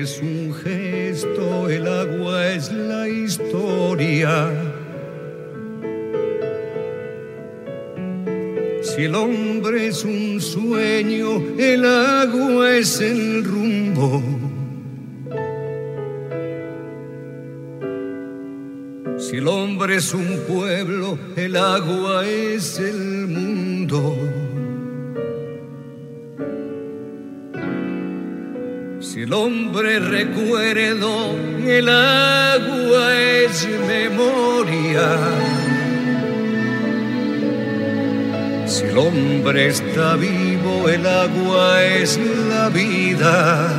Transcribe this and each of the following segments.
es un gesto, el agua es la historia. Si el hombre es un sueño, el agua es el rumbo. Si el hombre es un pueblo, el agua es el mundo. El hombre recuerdo, el agua es memoria. Si el hombre está vivo, el agua es la vida.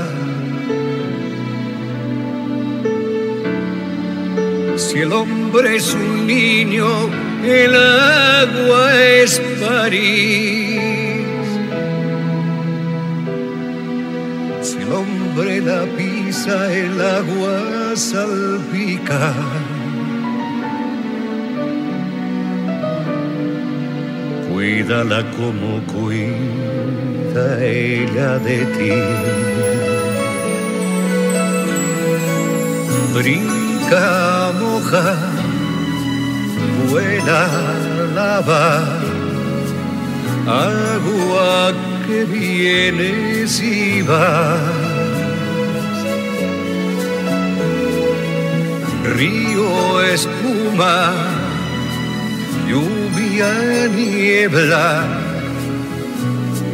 Si el hombre es un niño, el agua es París. Hombre la pisa, el agua salpica. Cuídala como cuida ella de ti. Brinca, moja, vuela, lava, agua que vienes y vas. Río, espuma, lluvia, niebla,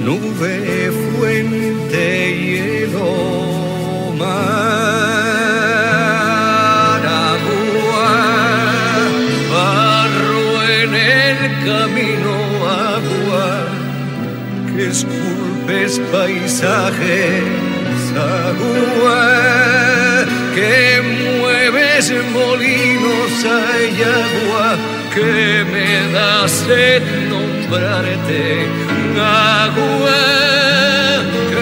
nube, fuente, hielo, mar, agua, barro en el camino, agua, que esculpes paisajes, agua, que mueves molinos, hay agua que me das de nombrarte, agua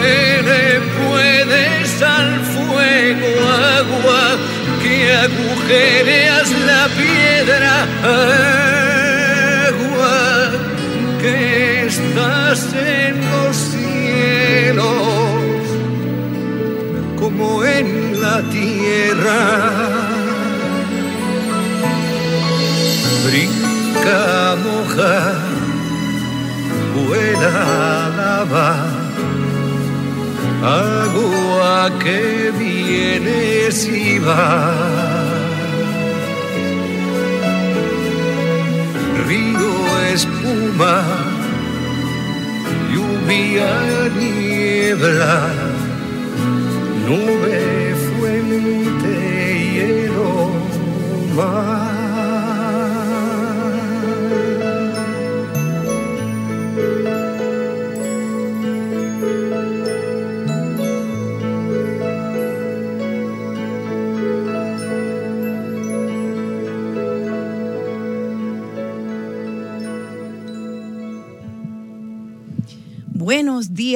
que le puedes al fuego, agua que agujereas la piedra, agua que estás en como en la tierra. Brinca, moja, vuela, lava, agua que vienes y vas. Río, espuma, lluvia, niebla, nube, fuente, hielo, mar.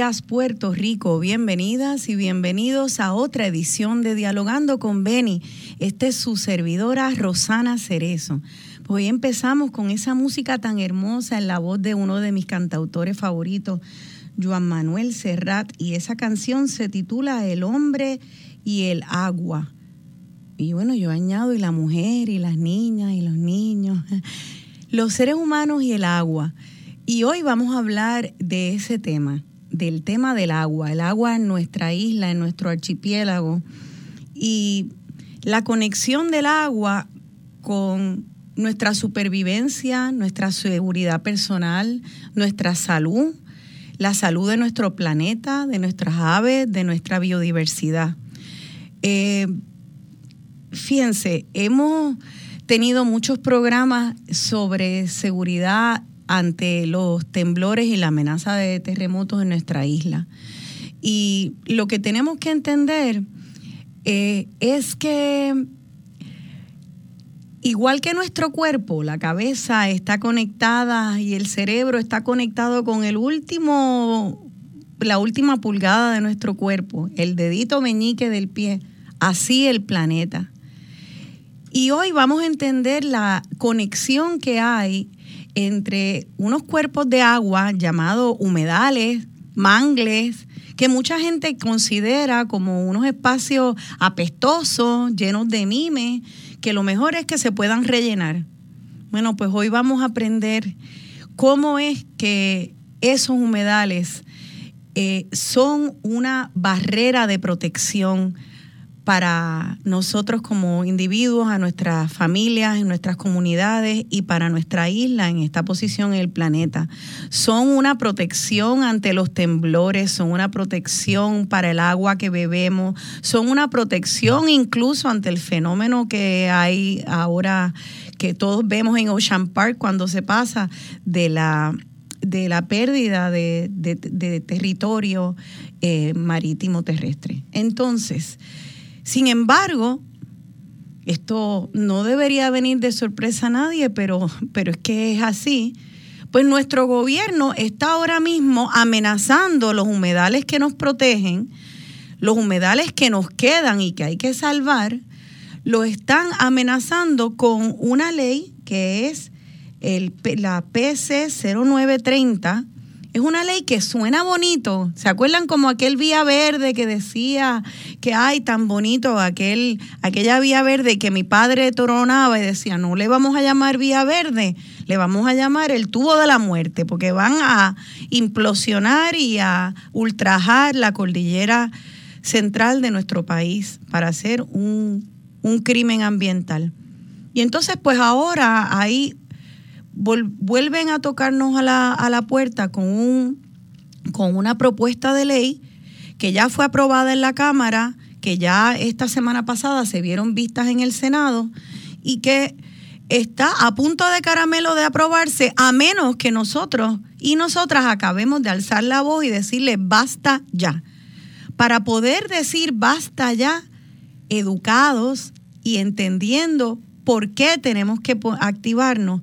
Días Puerto Rico, bienvenidas y bienvenidos a otra edición de Dialogando con Beni. Esta es su servidora Rosana Cerezo. Pues hoy empezamos con esa música tan hermosa en la voz de uno de mis cantautores favoritos, Juan Manuel Serrat, y esa canción se titula El hombre y el agua. Y bueno, yo añado y la mujer y las niñas y los niños, los seres humanos y el agua. Y hoy vamos a hablar de ese tema, del tema del agua, el agua en nuestra isla, en nuestro archipiélago, y la conexión del agua con nuestra supervivencia, nuestra seguridad personal, nuestra salud, la salud de nuestro planeta, de nuestras aves, de nuestra biodiversidad. Eh, fíjense, hemos tenido muchos programas sobre seguridad ante los temblores y la amenaza de terremotos en nuestra isla. Y lo que tenemos que entender eh, es que igual que nuestro cuerpo, la cabeza está conectada y el cerebro está conectado con el último, la última pulgada de nuestro cuerpo, el dedito meñique del pie, así el planeta. Y hoy vamos a entender la conexión que hay entre unos cuerpos de agua llamados humedales, mangles, que mucha gente considera como unos espacios apestosos, llenos de mimes, que lo mejor es que se puedan rellenar. Bueno, pues hoy vamos a aprender cómo es que esos humedales eh, son una barrera de protección para nosotros como individuos, a nuestras familias, en nuestras comunidades y para nuestra isla en esta posición en el planeta. Son una protección ante los temblores, son una protección para el agua que bebemos, son una protección incluso ante el fenómeno que hay ahora que todos vemos en Ocean Park cuando se pasa de la de la pérdida de, territorio eh, marítimo terrestre. Entonces, sin embargo, esto no debería venir de sorpresa a nadie, pero, pero es que es así. Pues nuestro gobierno está ahora mismo amenazando los humedales que nos protegen, los humedales que nos quedan y que hay que salvar, lo están amenazando con una ley que es el, la PC 0930, es una ley que suena bonito. ¿Se acuerdan como aquel vía verde que decía que ay tan bonito aquel aquella vía verde que mi padre toronaba y decía, "No le vamos a llamar vía verde, le vamos a llamar el tubo de la muerte, porque van a implosionar y a ultrajar la cordillera central de nuestro país para hacer un, un crimen ambiental." Y entonces, pues ahora hay vuelven a tocarnos a la, a la puerta con, un, con una propuesta de ley que ya fue aprobada en la Cámara, que ya esta semana pasada se vieron vistas en el Senado y que está a punto de caramelo de aprobarse a menos que nosotros y nosotras acabemos de alzar la voz y decirle basta ya. Para poder decir basta ya, educados y entendiendo por qué tenemos que activarnos,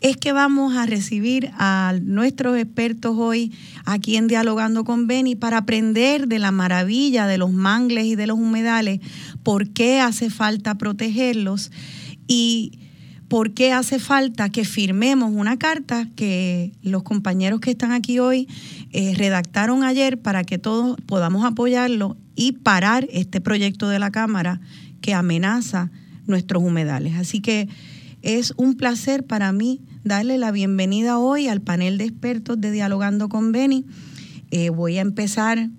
es que vamos a recibir a nuestros expertos hoy aquí en Dialogando con Beni para aprender de la maravilla de los mangles y de los humedales, por qué hace falta protegerlos y por qué hace falta que firmemos una carta que los compañeros que están aquí hoy eh, redactaron ayer para que todos podamos apoyarlo y parar este proyecto de la Cámara que amenaza nuestros humedales. Así que es un placer para mí darle la bienvenida hoy al panel de expertos de Dialogando con Beni. Eh, voy a empezar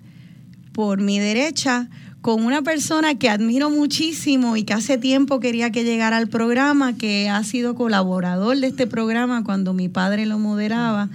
por mi derecha con una persona que admiro muchísimo y que hace tiempo quería que llegara al programa, que ha sido colaborador de este programa cuando mi padre lo moderaba.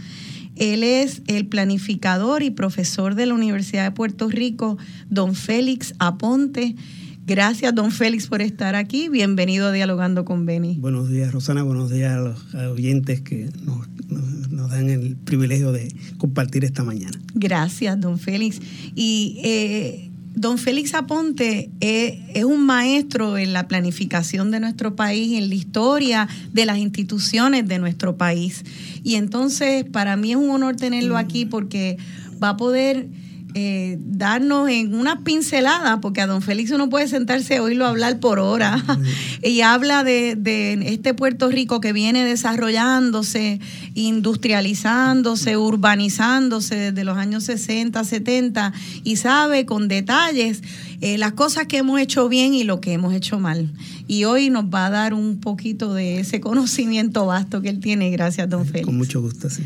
Él es el planificador y profesor de la Universidad de Puerto Rico, don Félix Aponte. Gracias, don Félix, por estar aquí. Bienvenido a Dialogando con Beni. Buenos días, Rosana. Buenos días a los oyentes que nos, dan el privilegio de compartir esta mañana. Gracias, don Félix. Y eh, don Félix Aponte eh, es un maestro en la planificación de nuestro país, en la historia de las instituciones de nuestro país. Y entonces, para mí es un honor tenerlo aquí porque va a poder eh, darnos en una pincelada, porque a don Félix uno puede sentarse a oírlo hablar por hora, y habla de, de, este Puerto Rico que viene desarrollándose, industrializándose, urbanizándose desde los años 60, 70, y sabe con detalles eh, las cosas que hemos hecho bien y lo que hemos hecho mal. Y hoy nos va a dar un poquito de ese conocimiento vasto que él tiene. Gracias, don Félix. Con mucho gusto, sí.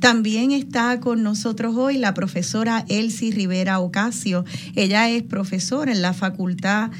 También está con nosotros hoy la profesora Elsie Rivera Ocasio. Ella es profesora en la Facultad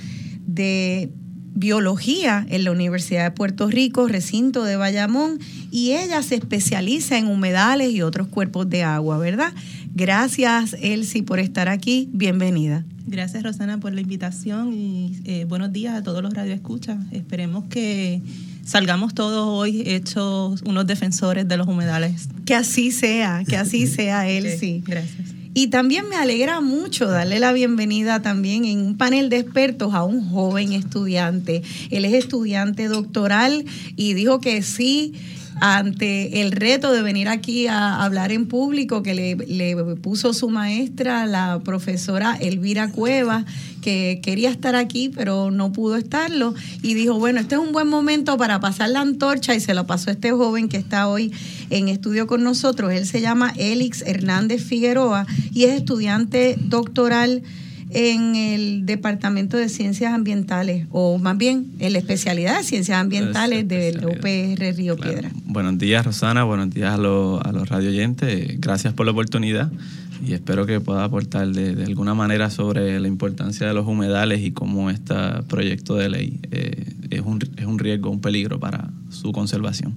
de Biología en la Universidad de Puerto Rico, recinto de Bayamón, y ella se especializa en humedales y otros cuerpos de agua, ¿verdad? Gracias, Elsie, por estar aquí. Bienvenida. Gracias, Rosana, por la invitación y eh, buenos días a todos los radioescuchas. Esperemos que salgamos todos hoy hechos unos defensores de los humedales. Que así sea, que así sea, Elsie. gracias. Y también me alegra mucho darle la bienvenida también en un panel de expertos a un joven estudiante. Él es estudiante doctoral y dijo que sí ante el reto de venir aquí a hablar en público que le, le, puso su maestra, la profesora Elvira Cueva, que quería estar aquí pero no pudo estarlo y dijo, bueno, este es un buen momento para pasar la antorcha y se lo pasó a este joven que está hoy en estudio con nosotros. Él se llama Elix Hernández Figueroa y es estudiante doctoral en el Departamento de Ciencias Ambientales, o más bien en la especialidad de Ciencias Ambientales del UPR Río Piedra. Buenos días, Rosana. Buenos días a los, a los radio oyentes. Gracias por la oportunidad y espero que pueda aportar de, alguna manera sobre la importancia de los humedales y cómo este proyecto de ley eh, es, un, es un riesgo, un peligro para su conservación.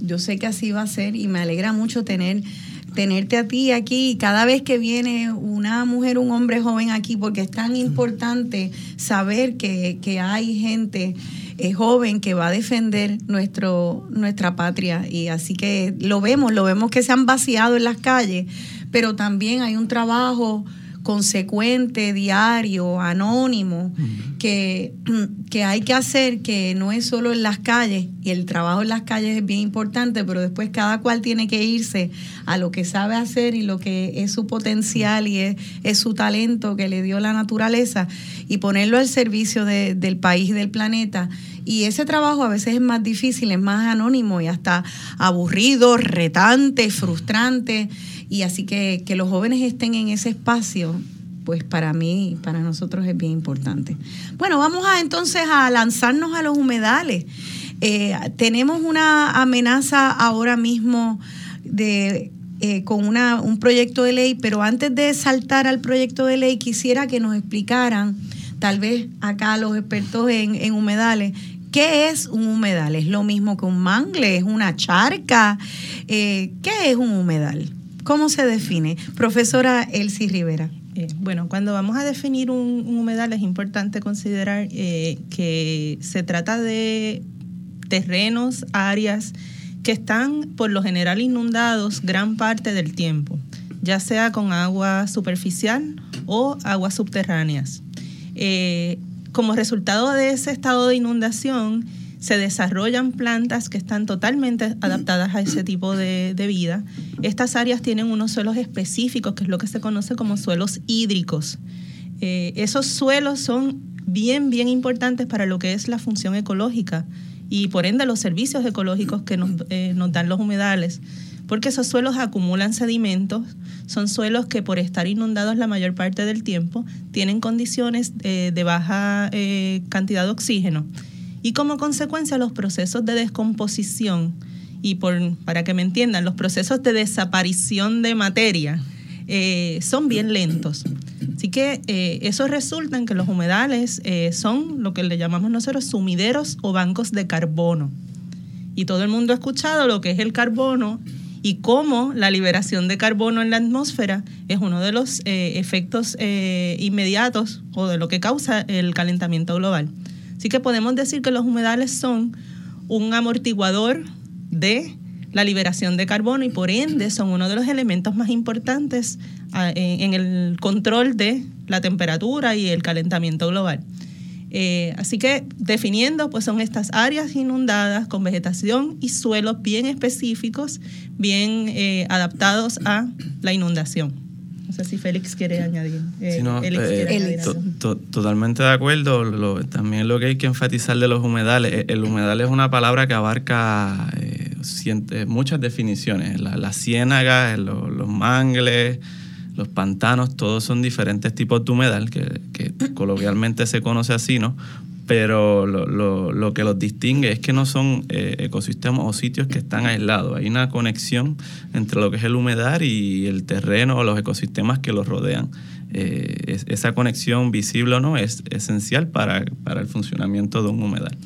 Yo sé que así va a ser y me alegra mucho tener tenerte a ti aquí cada vez que viene una mujer, un hombre joven aquí, porque es tan importante saber que, hay gente eh, joven que va a defender nuestro, nuestra patria. Y así que lo vemos, lo vemos que se han vaciado en las calles, pero también hay un trabajo consecuente, diario, anónimo, que, que hay que hacer, que no es solo en las calles, y el trabajo en las calles es bien importante, pero después cada cual tiene que irse a lo que sabe hacer y lo que es su potencial y es, su talento que le dio la naturaleza y ponerlo al servicio del país y del planeta. Y ese trabajo a veces es más difícil, es más anónimo y hasta aburrido, retante, frustrante. Y así que que los jóvenes estén en ese espacio, pues para mí, para nosotros es bien importante. Bueno, vamos a entonces a lanzarnos a los humedales. Eh, tenemos una amenaza ahora mismo de eh, con una, un proyecto de ley, pero antes de saltar al proyecto de ley quisiera que nos explicaran, tal vez acá los expertos en, en humedales, ¿Qué es un humedal? ¿Es lo mismo que un mangle? ¿Es una charca? Eh, ¿Qué es un humedal? ¿Cómo se define? Profesora Elsie Rivera. Eh, bueno, cuando vamos a definir un, humedal es importante considerar eh, que se trata de terrenos, áreas que están por lo general inundados gran parte del tiempo, ya sea con agua superficial o aguas subterráneas. Eh, como resultado de ese estado de inundación, se desarrollan plantas que están totalmente adaptadas a ese tipo de, vida. Estas áreas tienen unos suelos específicos, que es lo que se conoce como suelos hídricos. Eh, esos suelos son bien, bien importantes para lo que es la función ecológica y por ende los servicios ecológicos que nos, eh, dan los humedales, porque esos suelos acumulan sedimentos, son suelos que por estar inundados la mayor parte del tiempo tienen condiciones eh, de baja cantidad de oxígeno y como consecuencia los procesos de descomposición y para que me entiendan, los procesos de desaparición de materia eh, son bien lentos. Así que eh, eso resulta en que los humedales eh, son lo que le llamamos nosotros sumideros o bancos de carbono. Y todo el mundo ha escuchado lo que es el carbono y cómo la liberación de carbono en la atmósfera es uno de los efectos inmediatos o de lo que causa el calentamiento global. Así que podemos decir que los humedales son un amortiguador de la liberación de carbono y por ende son uno de los elementos más importantes ah, en el control de la temperatura y el calentamiento global. Eh, así que definiendo, pues son estas áreas inundadas con vegetación y suelos bien específicos, bien eh, adaptados a la inundación. No sé si Félix quiere añadir. Eh, eh, totalmente de acuerdo. también lo que hay que enfatizar de los humedales. E, el humedal es una palabra que abarca eh, muchas definiciones. las ciénagas, los, mangles, los pantanos, todos son diferentes tipos de humedal, que, que coloquialmente se conoce así, ¿no? Pero lo, lo, que los distingue es que no son eh, ecosistemas o sitios que están aislados. Hay una conexión entre lo que es el humedal y el terreno o los ecosistemas que los rodean. Eh, esa conexión visible o no es esencial para, para el funcionamiento de un humedal.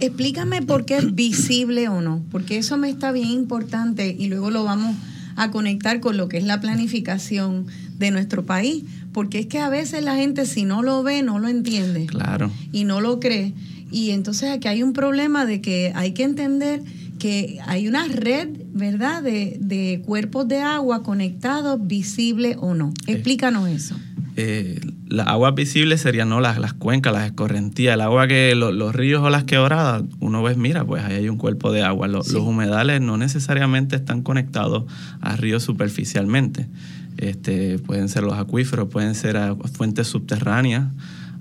Explícame por qué es visible o no, porque eso me está bien importante y luego lo vamos a conectar con lo que es la planificación de nuestro país, porque es que a veces la gente si no lo ve no lo entiende. Claro. Y no lo cree. Y entonces aquí hay un problema de que hay que entender que hay una red, ¿verdad?, de, de cuerpos de agua conectados, visible o no. Explícanos eso. Eh, las aguas visibles serían no las, las cuencas, las escorrentías, el agua que los ríos o las quebradas, uno ve, mira, pues ahí hay un cuerpo de agua. Los humedales no necesariamente están conectados a ríos superficialmente. Este, pueden ser los acuíferos, pueden ser fuentes subterráneas,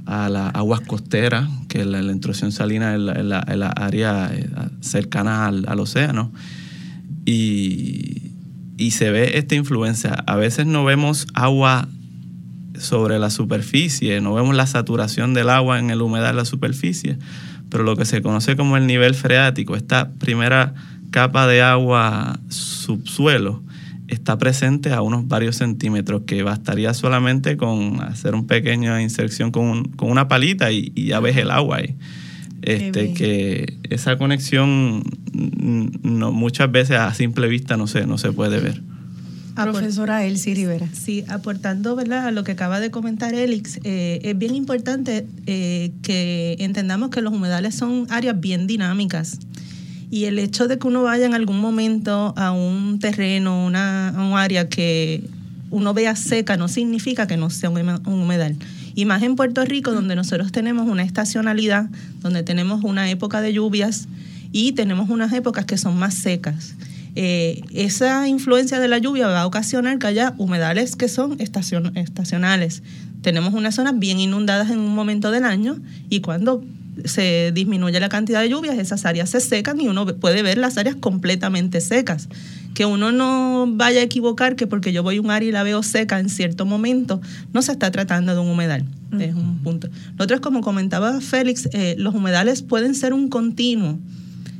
a las aguas costeras, que la, la intrusión salina es la, área eh, cercana al, océano. Y, y, se ve esta influencia. A veces no vemos agua sobre la superficie, no vemos la saturación del agua en el humedal de la superficie, pero lo que se conoce como el nivel freático, esta primera capa de agua subsuelo, está presente a unos varios centímetros, que bastaría solamente con hacer una pequeña inserción con, con una palita y, ya ves el agua ahí. Este, que esa conexión no, muchas veces a simple vista no se, no se puede ver. Profesora Elsie Rivera. Sí, aportando ¿verdad? a lo que acaba de comentar Elix, eh, es bien importante eh, que entendamos que los humedales son áreas bien dinámicas. Y el hecho de que uno vaya en algún momento a un terreno, una, a un área que uno vea seca, no significa que no sea un humedal. Y más en Puerto Rico, donde nosotros tenemos una estacionalidad, donde tenemos una época de lluvias y tenemos unas épocas que son más secas. Eh, esa influencia de la lluvia va a ocasionar que haya humedales que son estacionales. Tenemos unas zonas bien inundadas en un momento del año y cuando se disminuye la cantidad de lluvias, esas áreas se secan y uno puede ver las áreas completamente secas. Que uno no vaya a equivocar que porque yo voy a un área y la veo seca en cierto momento, no se está tratando de un humedal. Es un punto. Lo otro es, como comentaba Félix, eh, los humedales pueden ser un continuo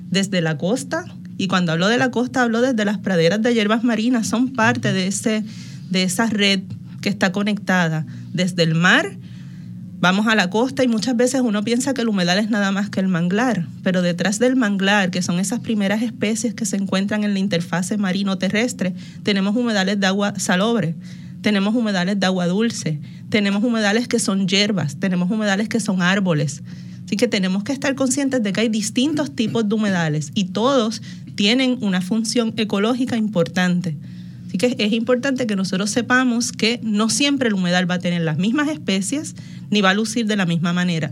desde la costa, y cuando hablo de la costa hablo desde las praderas de hierbas marinas, son parte de, ese, de esa red que está conectada desde el mar Vamos a la costa y muchas veces uno piensa que el humedal es nada más que el manglar, pero detrás del manglar, que son esas primeras especies que se encuentran en la interfase marino-terrestre, tenemos humedales de agua salobre, tenemos humedales de agua dulce, tenemos humedales que son hierbas, tenemos humedales que son árboles. Así que tenemos que estar conscientes de que hay distintos tipos de humedales y todos tienen una función ecológica importante. Así que es importante que nosotros sepamos que no siempre el humedal va a tener las mismas especies, ni va a lucir de la misma manera.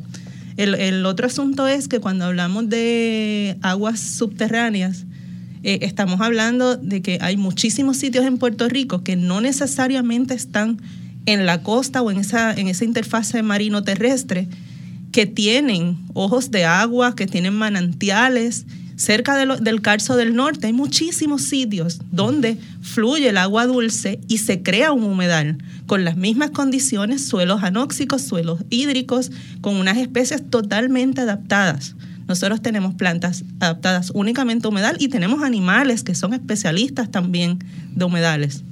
El, otro asunto es que cuando hablamos de aguas subterráneas, eh, estamos hablando de que hay muchísimos sitios en Puerto Rico que no necesariamente están en la costa o en esa, en esa interfase marino-terrestre, que tienen ojos de agua, que tienen manantiales, cerca del Carso del Norte hay muchísimos sitios donde fluye el agua dulce y se crea un humedal con las mismas condiciones, suelos anóxicos, suelos hídricos, con unas especies totalmente adaptadas. Nosotros tenemos plantas adaptadas únicamente a humedal y tenemos animales que son especialistas también de humedales.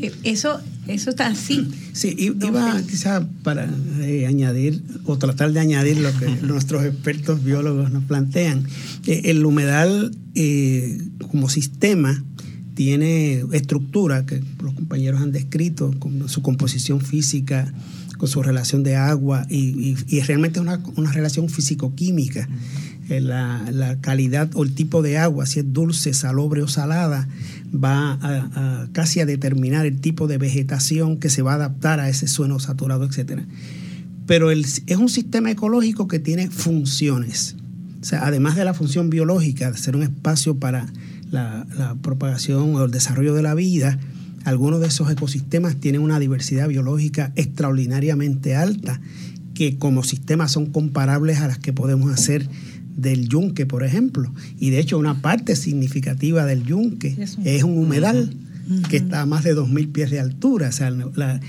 Eh, eso, eso está así. Sí, iba quizá para eh, añadir o tratar de añadir lo que nuestros expertos biólogos nos plantean. Eh, el humedal como sistema tiene estructura que los compañeros han descrito, con su composición física, con su relación de agua y, realmente una, una relación físico-química. Eh, la, calidad o el tipo de agua, si es dulce, salobre o salada, va a, casi a determinar el tipo de vegetación que se va a adaptar a ese suelo saturado, etc. Pero es un sistema ecológico que tiene funciones. O sea, además de la función biológica, de ser un espacio para la, la propagación o el desarrollo de la vida, algunos de esos ecosistemas tienen una diversidad biológica extraordinariamente alta, que como sistemas son comparables a las que podemos hacer del yunque, por ejemplo. Y de hecho una parte significativa del yunque es un humedal que está a más de 2.000 pies de altura. O sea, la,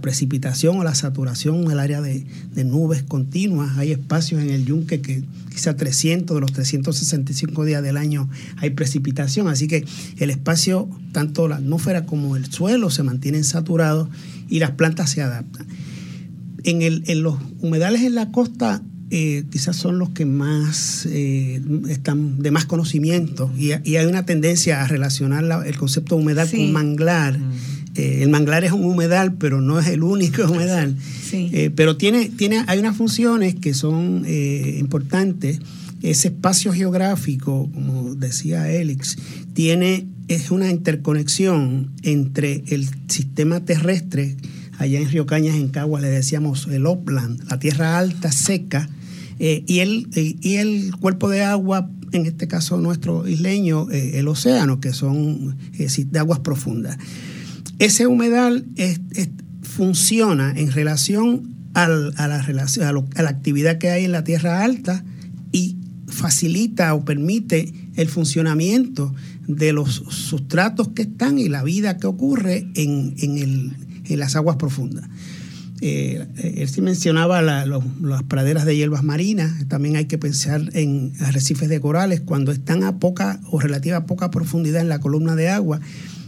precipitación o la saturación en el área de, nubes continuas. Hay espacios en el yunque que quizá 300 de los 365 días del año hay precipitación. Así que el espacio, tanto la atmósfera como el suelo, se mantienen saturados y las plantas se adaptan. En, el, en los humedales en la costa eh, quizás son los que más eh, están de más conocimiento y, hay una tendencia a relacionar el concepto de humedad con manglar. Mm. Eh, el manglar es un humedal, pero no es el único humedal. pero tiene, tiene, hay unas funciones que son importantes. Ese espacio geográfico, como decía Elix, tiene, es una interconexión entre el sistema terrestre allá en Río Cañas, en Cagua, le decíamos el upland, la tierra alta, seca, eh, y, el, y el cuerpo de agua, en este caso nuestro isleño, eh, el océano, que son de aguas profundas. Ese humedal funciona en relación a, la relación, a la actividad que hay en la tierra alta y facilita o permite el funcionamiento de los sustratos que están y la vida que ocurre en, las aguas profundas. Eh, él sí mencionaba las praderas de hierbas marinas, también hay que pensar en arrecifes de corales cuando están a poca o relativa poca profundidad en la columna de agua.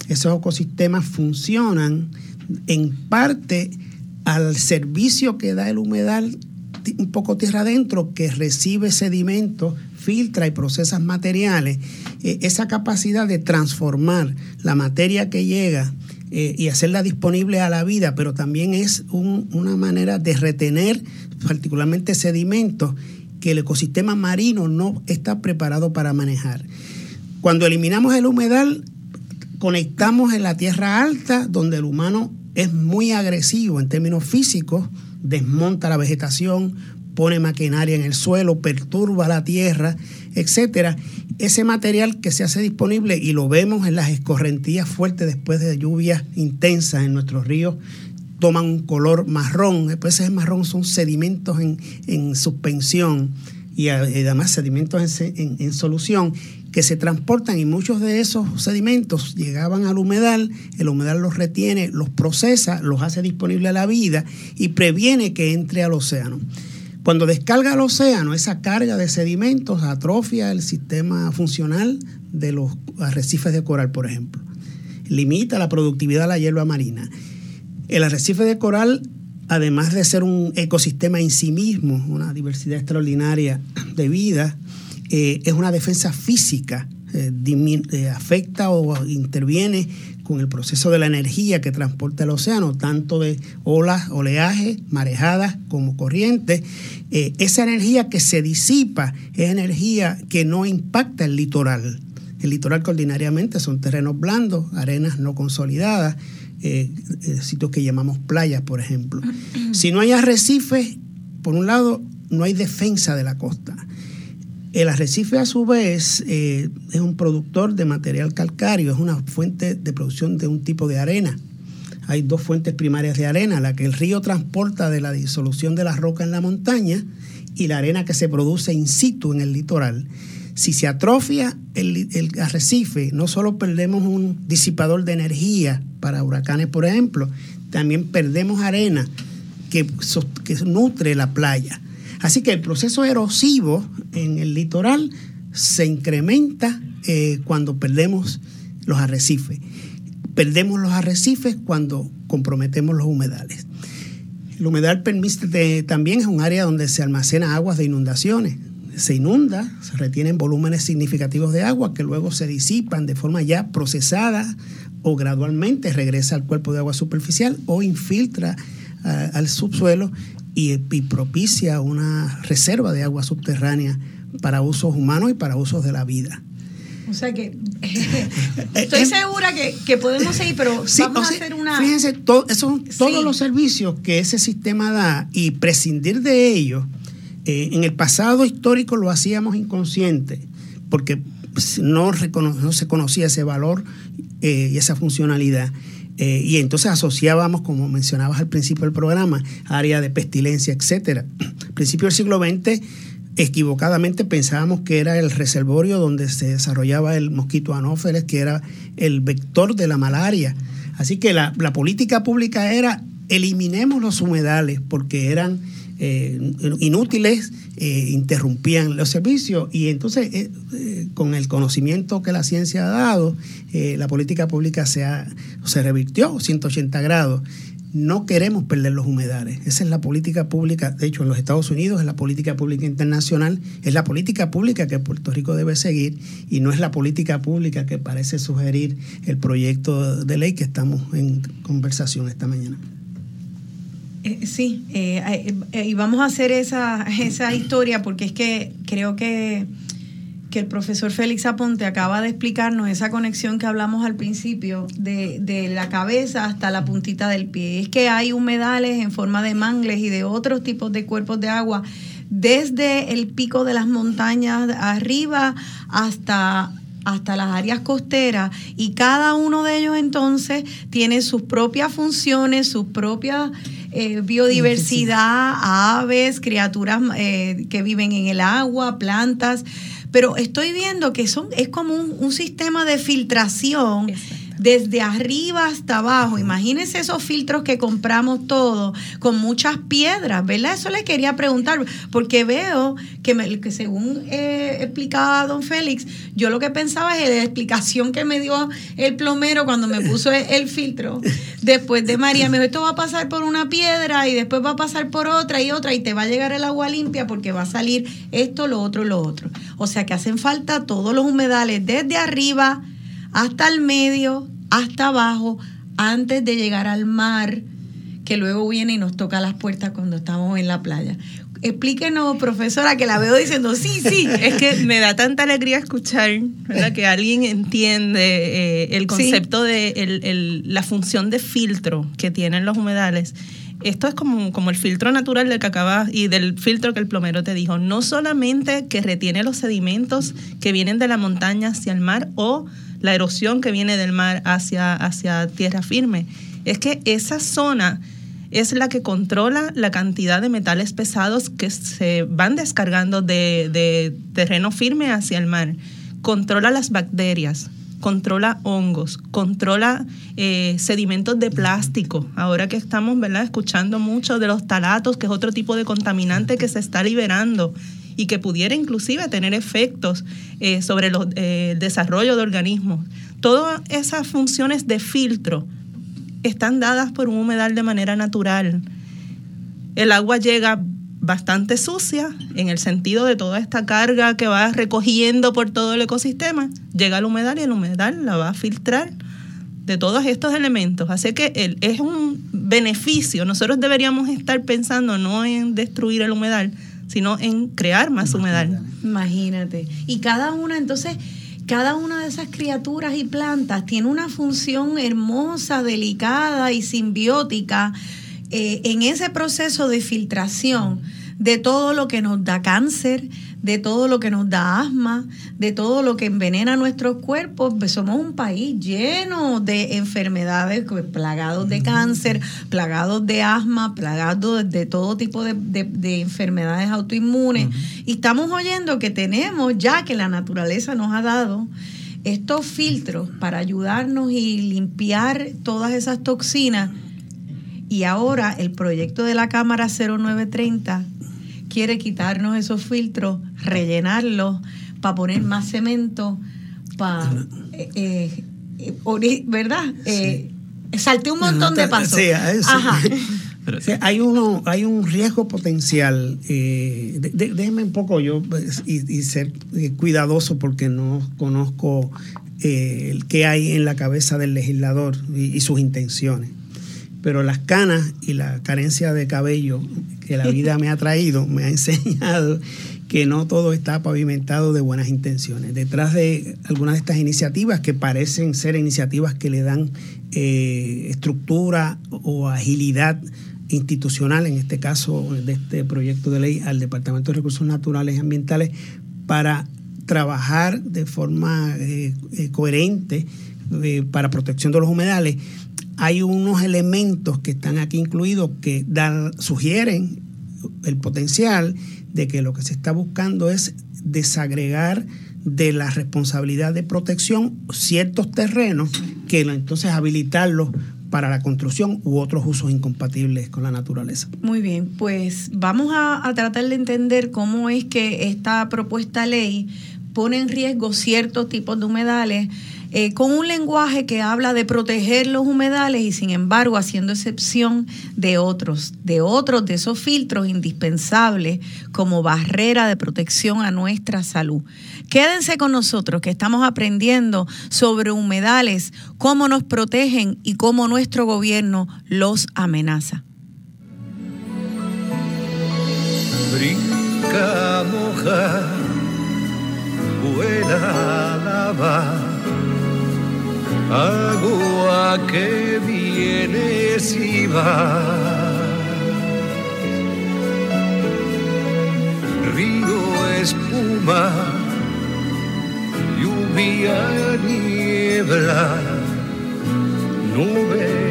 Esos ecosistemas funcionan en parte al servicio que da el humedal un poco tierra adentro que recibe sedimentos, filtra y procesa materiales, eh, esa capacidad de transformar la materia que llega eh, y hacerla disponible a la vida, pero también es una manera de retener particularmente sedimentos que el ecosistema marino no está preparado para manejar. Cuando eliminamos el humedal, conectamos en la tierra alta, donde el humano es muy agresivo en términos físicos, desmonta la vegetación, pone maquinaria en el suelo, perturba la tierra, etcétera. Ese material que se hace disponible y lo vemos en las escorrentías fuertes después de lluvias intensas en nuestros ríos, toman un color marrón. Después ese marrón son sedimentos en, suspensión y además sedimentos en solución que se transportan y muchos de esos sedimentos llegaban al humedal, el humedal los retiene, los procesa, los hace disponible a la vida y previene que entre al océano. Cuando descarga al océano, esa carga de sedimentos atrofia el sistema funcional de los arrecifes de coral, por ejemplo. Limita la productividad de la hierba marina. El arrecife de coral, además de ser un ecosistema en sí mismo, una diversidad extraordinaria de vida, eh, es una defensa física, eh, eh, afecta o interviene con el proceso de la energía que transporta el océano, tanto de olas, oleaje, marejadas como corrientes. esa energía que se disipa es energía que no impacta el litoral. El litoral que ordinariamente son terrenos blandos, arenas no consolidadas, sitios que llamamos playas, por ejemplo. si no hay arrecifes, por un lado, no hay defensa de la costa. El arrecife a su vez eh, es un productor de material calcáreo, es una fuente de producción de un tipo de arena. Hay dos fuentes primarias de arena, la que el río transporta de la disolución de la roca en la montaña y la arena que se produce in situ en el litoral. Si se atrofia el, arrecife, no solo perdemos un disipador de energía para huracanes, por ejemplo, también perdemos arena que, que nutre la playa. Así que el proceso erosivo en el litoral se incrementa eh, cuando perdemos los arrecifes. Perdemos los arrecifes cuando comprometemos los humedales. El humedal permite, también es un área donde se almacena aguas de inundaciones. Se inunda, se retienen volúmenes significativos de agua que luego se disipan de forma ya procesada o gradualmente regresa al cuerpo de agua superficial o infiltra ah, al subsuelo y, propicia una reserva de agua subterránea para usos humanos y para usos de la vida. O sea que eh, estoy eh, segura que, podemos seguir, pero vamos a hacer una... Fíjense, esos son todos los servicios que ese sistema da y prescindir de ellos, eh, en el pasado histórico lo hacíamos inconsciente, porque no, no se conocía ese valor y esa funcionalidad. Eh, y entonces asociábamos, como mencionabas al principio del programa, área de pestilencia, etcétera. Al principio del siglo XX, equivocadamente pensábamos que era el reservorio donde se desarrollaba el mosquito anófeles, que era el vector de la malaria. Así que la, la política pública era eliminemos los humedales porque eran eh, inútiles, eh, interrumpían los servicios y entonces eh, con el conocimiento que la ciencia ha dado, la política pública se, se revirtió 180 grados. No queremos perder los humedales. Esa es la política pública, de hecho en los Estados Unidos es la política pública internacional, es la política pública que Puerto Rico debe seguir y no es la política pública que parece sugerir el proyecto de ley que estamos en conversación esta mañana. Eh, sí, eh, eh, y vamos a hacer esa, esa historia porque es que creo que, que el profesor Félix Aponte acaba de explicarnos esa conexión que hablamos al principio, de, de, la cabeza hasta la puntita del pie. Es que hay humedales en forma de mangles y de otros tipos de cuerpos de agua, desde el pico de las montañas arriba hasta hasta las áreas costeras y cada uno de ellos entonces tiene sus propias funciones, sus propias eh, biodiversidad, aves, criaturas eh, que viven en el agua, plantas, pero estoy viendo que son es como un, sistema de filtración desde arriba hasta abajo. Imagínense esos filtros que compramos todos con muchas piedras, ¿verdad? Eso le quería preguntar, porque veo que, según explicaba don Félix, yo lo que pensaba es la explicación que me dio el plomero cuando me puso el, filtro. Después de María, me dijo, esto va a pasar por una piedra y después va a pasar por otra y otra y te va a llegar el agua limpia porque va a salir esto, lo otro, lo otro. O sea que hacen falta todos los humedales desde arriba hasta el medio, hasta abajo, antes de llegar al mar, que luego viene y nos toca las puertas cuando estamos en la playa. Explíquenos, profesora, que la veo diciendo sí, sí. Es que me da tanta alegría escuchar ¿verdad? que alguien entiende eh, el concepto de la función de filtro que tienen los humedales esto es como, como el filtro natural del que acabas y del filtro que el plomero te dijo. No solamente que retiene los sedimentos que vienen de la montaña hacia el mar o la erosión que viene del mar hacia, hacia tierra firme, es que esa zona es la que controla la cantidad de metales pesados que se van descargando de, de terreno firme hacia el mar. Controla las bacterias, controla hongos, controla eh, sedimentos de plástico. Ahora que estamos ¿verdad? escuchando mucho de los talatos, que es otro tipo de contaminante que se está liberando y que pudiera inclusive tener efectos eh, sobre el eh, desarrollo de organismos. Todas esas funciones de filtro están dadas por un humedal de manera natural. El agua llega bastante sucia en el sentido de toda esta carga que va recogiendo por todo el ecosistema, llega al humedal y el humedal la va a filtrar de todos estos elementos. Así que el, es un beneficio. Nosotros deberíamos estar pensando no en destruir el humedal, sino en crear más humedal. Imagínate. Y cada una, entonces, cada una de esas criaturas y plantas tiene una función hermosa, delicada y simbiótica eh, en ese proceso de filtración de todo lo que nos da cáncer, de todo lo que nos da asma, de todo lo que envenena nuestros cuerpos. Pues somos un país lleno de enfermedades, plagados de cáncer, plagados de asma, plagados de todo tipo de, enfermedades autoinmunes. Y estamos oyendo que tenemos, ya que la naturaleza nos ha dado, estos filtros para ayudarnos y limpiar todas esas toxinas y ahora el proyecto de la Cámara 0930 quiere quitarnos esos filtros, rellenarlos para poner más cemento, para... Eh, eh, ¿Verdad? Eh, salte un montón de pasos. Sí, Ajá. hay uno, hay un riesgo potencial. déjeme un poco yo pues, y, ser cuidadoso porque no conozco el que hay en la cabeza del legislador y sus intenciones pero las canas y la carencia de cabello que la vida me ha traído me ha enseñado que no todo está pavimentado de buenas intenciones. Detrás de algunas de estas iniciativas que parecen ser iniciativas que le dan eh, estructura o agilidad institucional, en este caso de este proyecto de ley al Departamento de Recursos Naturales y Ambientales, para trabajar de forma eh, eh, coherente para protección de los humedales, hay unos elementos que están aquí incluidos que sugieren el potencial de que lo que se está buscando es desagregar de la responsabilidad de protección ciertos terrenos que entonces habilitarlos para la construcción u otros usos incompatibles con la naturaleza. Muy bien, pues vamos a, a tratar de entender cómo es que esta propuesta ley pone en riesgo ciertos tipos de humedales eh, con un lenguaje que habla de proteger los humedales y sin embargo haciendo excepción de otros, de otros de esos filtros indispensables como barrera de protección a nuestra salud. Quédense con nosotros que estamos aprendiendo sobre humedales, cómo nos protegen y cómo nuestro gobierno los amenaza. Brinca, agua que viene y va. Río espuma, lluvia niebla, nube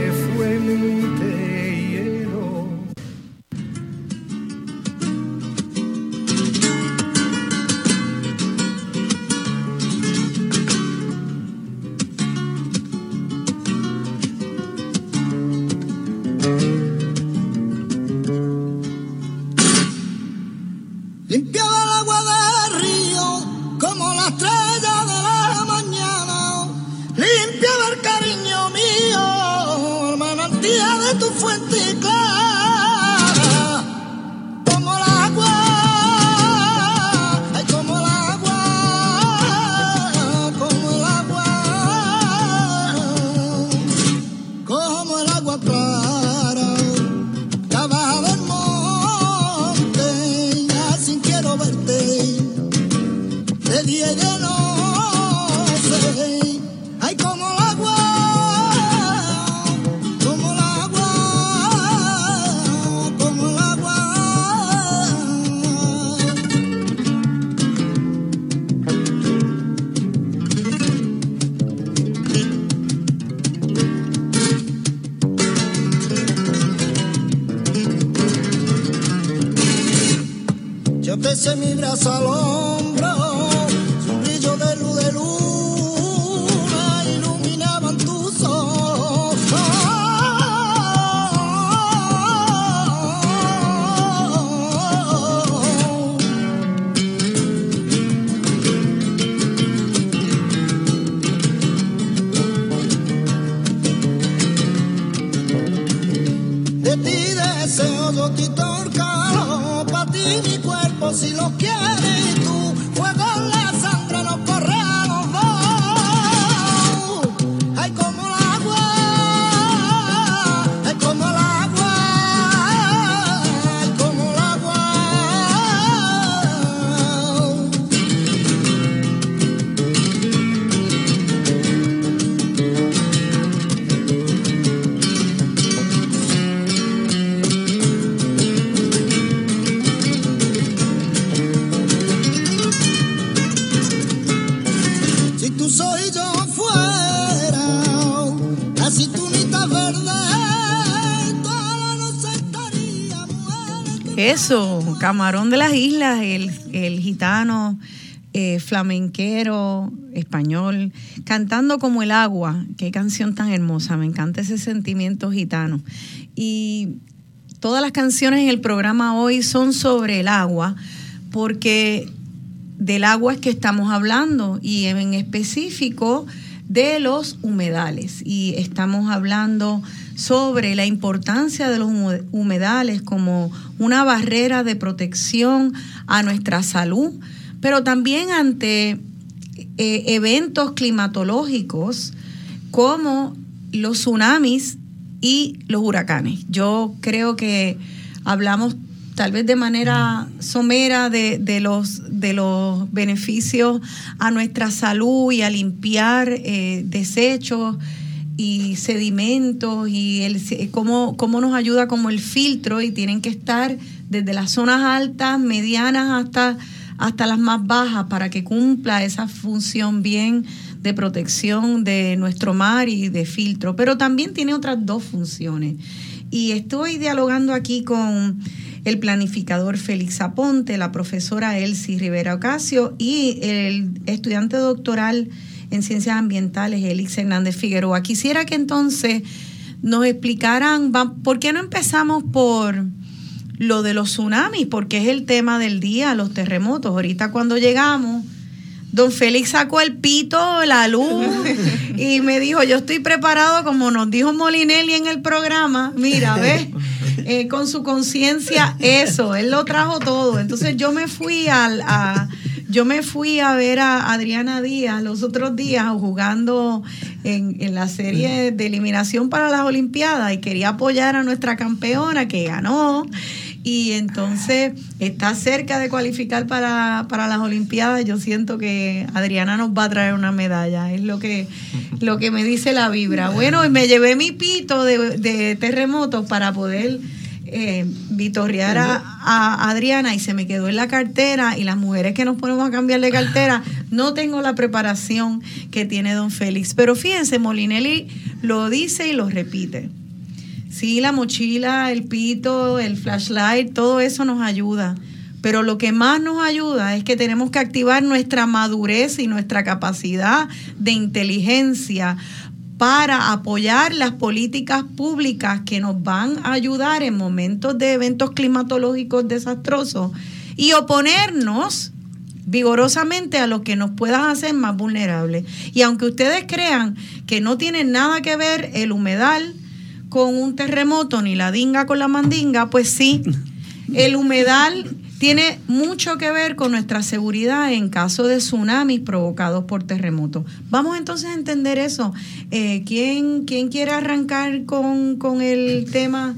Eso, Camarón de las Islas, el, gitano eh, flamenquero español, cantando como el agua. Qué canción tan hermosa, me encanta ese sentimiento gitano. Y todas las canciones en el programa hoy son sobre el agua, porque del agua es que estamos hablando y en específico de los humedales. Y estamos hablando sobre la importancia de los humedales como una barrera de protección a nuestra salud, pero también ante eh, eventos climatológicos como los tsunamis y los huracanes. Yo creo que hablamos tal vez de manera somera de, los, de los beneficios a nuestra salud y a limpiar eh, desechos y sedimentos y el, cómo, cómo nos ayuda como el filtro y tienen que estar desde las zonas altas, medianas hasta, hasta las más bajas para que cumpla esa función bien de protección de nuestro mar y de filtro. Pero también tiene otras dos funciones. Y estoy dialogando aquí con el planificador Félix Aponte, la profesora Elsie Rivera Ocasio y el estudiante doctoral en Ciencias Ambientales, Elix Hernández Figueroa. Quisiera que entonces nos explicaran, ¿por qué no empezamos por lo de los tsunamis? Porque es el tema del día, los terremotos. Ahorita cuando llegamos, don Félix sacó el pito, la luz, y me dijo, yo estoy preparado, como nos dijo Molinelli en el programa, mira, ¿ves? Eh, con su conciencia, eso, él lo trajo todo. Entonces yo me fui al, a yo me fui a ver a Adriana Díaz los otros días jugando en, la serie de eliminación para las Olimpiadas y quería apoyar a nuestra campeona que ganó. y entonces está cerca de cualificar para, las Olimpiadas. Yo siento que Adriana nos va a traer una medalla, es lo que, lo que me dice la vibra. Bueno, y me llevé mi pito de, de terremotos para poder eh, vitorrear a, Adriana y se me quedó en la cartera y las mujeres que nos ponemos a cambiar de cartera no tengo la preparación que tiene don Félix. Pero fíjense, Molinelli lo dice y lo repite. Sí, la mochila, el pito, el flashlight, todo eso nos ayuda. Pero lo que más nos ayuda es que tenemos que activar nuestra madurez y nuestra capacidad de inteligencia para apoyar las políticas públicas que nos van a ayudar en momentos de eventos climatológicos desastrosos y oponernos vigorosamente a los que nos puedan hacer más vulnerables. Y aunque ustedes crean que no tiene nada que ver el humedal con un terremoto ni la dinga con la mandinga, pues sí, el humedal tiene mucho que ver con nuestra seguridad en caso de tsunamis provocados por terremotos. Vamos entonces a entender eso. Eh, ¿quién, ¿quién, quiere arrancar con, el tema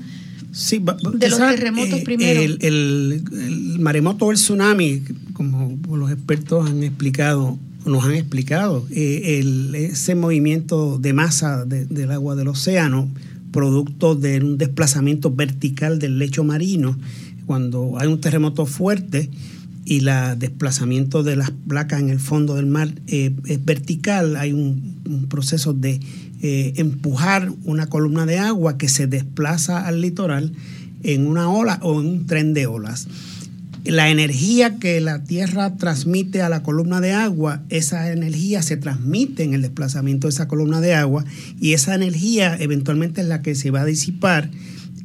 de los terremotos eh, primero? El, maremoto o el tsunami, como los expertos han explicado, nos han explicado, eh, ese movimiento de masa del agua del océano, producto de un desplazamiento vertical del lecho marino, cuando hay un terremoto fuerte y el desplazamiento de las placas en el fondo del mar eh, es vertical, hay un, proceso de eh, empujar una columna de agua que se desplaza al litoral en una ola o en un tren de olas. La energía que la Tierra transmite a la columna de agua, esa energía se transmite en el desplazamiento de esa columna de agua y esa energía eventualmente es la que se va a disipar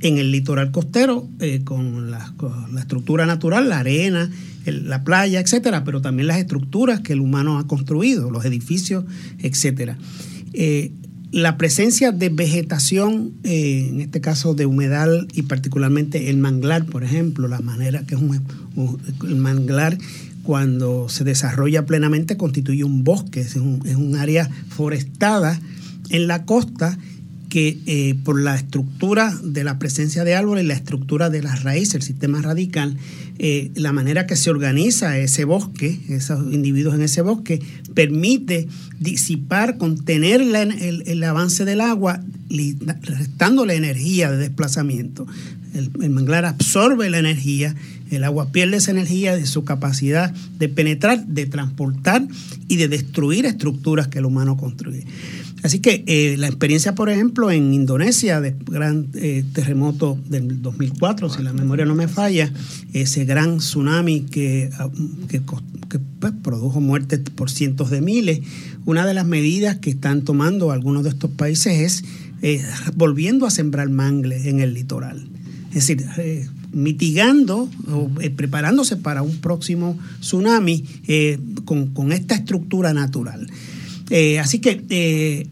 en el litoral costero eh, con, la, estructura natural, la arena, la playa, etcétera, pero también las estructuras que el humano ha construido, los edificios, etcétera. Eh, la presencia de vegetación, eh, en este caso de humedal y particularmente el manglar, por ejemplo, la manera que es un, el manglar cuando se desarrolla plenamente constituye un bosque, es un, es un área forestada en la costa que eh, por la estructura de la presencia de árboles, la estructura de las raíces, el sistema radical, eh, la manera que se organiza ese bosque, esos individuos en ese bosque, permite disipar, contener el, avance del agua, restando la energía de desplazamiento. El, el, manglar absorbe la energía, el agua pierde esa energía de su capacidad de penetrar, de transportar y de destruir estructuras que el humano construye. Así que eh, la experiencia, por ejemplo, en Indonesia, de gran eh, terremoto del 2004, si la memoria no me falla, ese gran tsunami que, ah, pues, produjo muertes por cientos de miles, una de las medidas que están tomando algunos de estos países es eh, volviendo a sembrar mangles en el litoral. Es decir, mitigando o preparándose para un próximo tsunami con, con esta estructura natural. Eh, así que eh,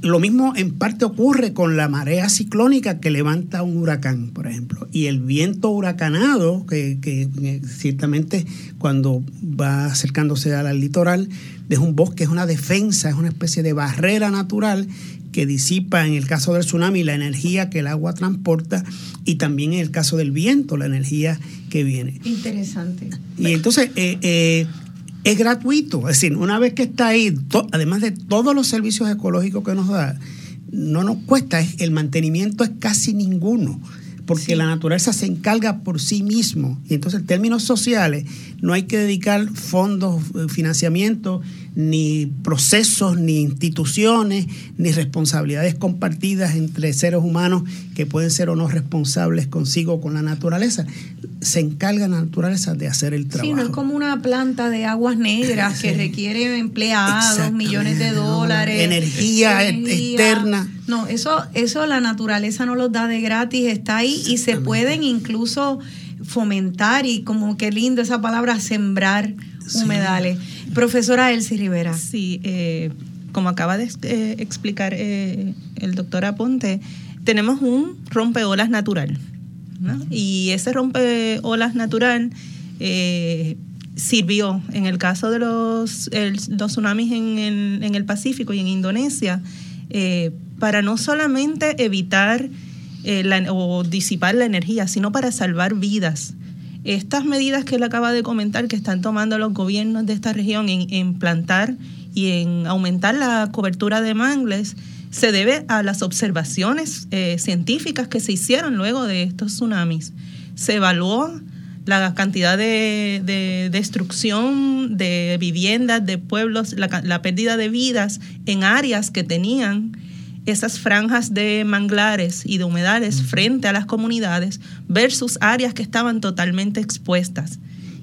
lo mismo en parte ocurre con la marea ciclónica que levanta un huracán, por ejemplo, y el viento huracanado, que, que ciertamente cuando va acercándose al litoral, es un bosque, es una defensa, es una especie de barrera natural que disipa en el caso del tsunami la energía que el agua transporta y también en el caso del viento la energía que viene. Interesante. Y entonces, eh, es gratuito. Es decir, una vez que está ahí, además de todos los servicios ecológicos que nos da, no nos cuesta, el mantenimiento es casi ninguno porque la naturaleza se encarga por sí mismo. Y entonces, en términos sociales, no hay que dedicar fondos, eh, financiamiento, ni procesos, ni instituciones, ni responsabilidades compartidas entre seres humanos que pueden ser o no responsables consigo o con la naturaleza. Se encarga la naturaleza de hacer el trabajo. Sí, no es como una planta de aguas negras que requiere empleados, millones de dólares. Energía, externa. No, eso, eso la naturaleza no los da de gratis, está ahí y se pueden incluso fomentar y como qué lindo esa palabra, sembrar humedales. Profesora Elsie Rivera. Sí, eh, como acaba de eh, explicar eh, el doctor Aponte, tenemos un rompeolas natural. Y ese rompeolas natural sirvió en el caso de los, los tsunamis en el, el, Pacífico y en Indonesia para no solamente evitar o disipar la energía, sino para salvar vidas. Estas medidas que él acaba de comentar que están tomando los gobiernos de esta región en, plantar y en aumentar la cobertura de mangles se debe a las observaciones eh, científicas que se hicieron luego de estos tsunamis. Se evaluó la cantidad de, destrucción de viviendas, de pueblos, la, pérdida de vidas en áreas que tenían esas franjas de manglares y de humedales frente a las comunidades versus áreas que estaban totalmente expuestas.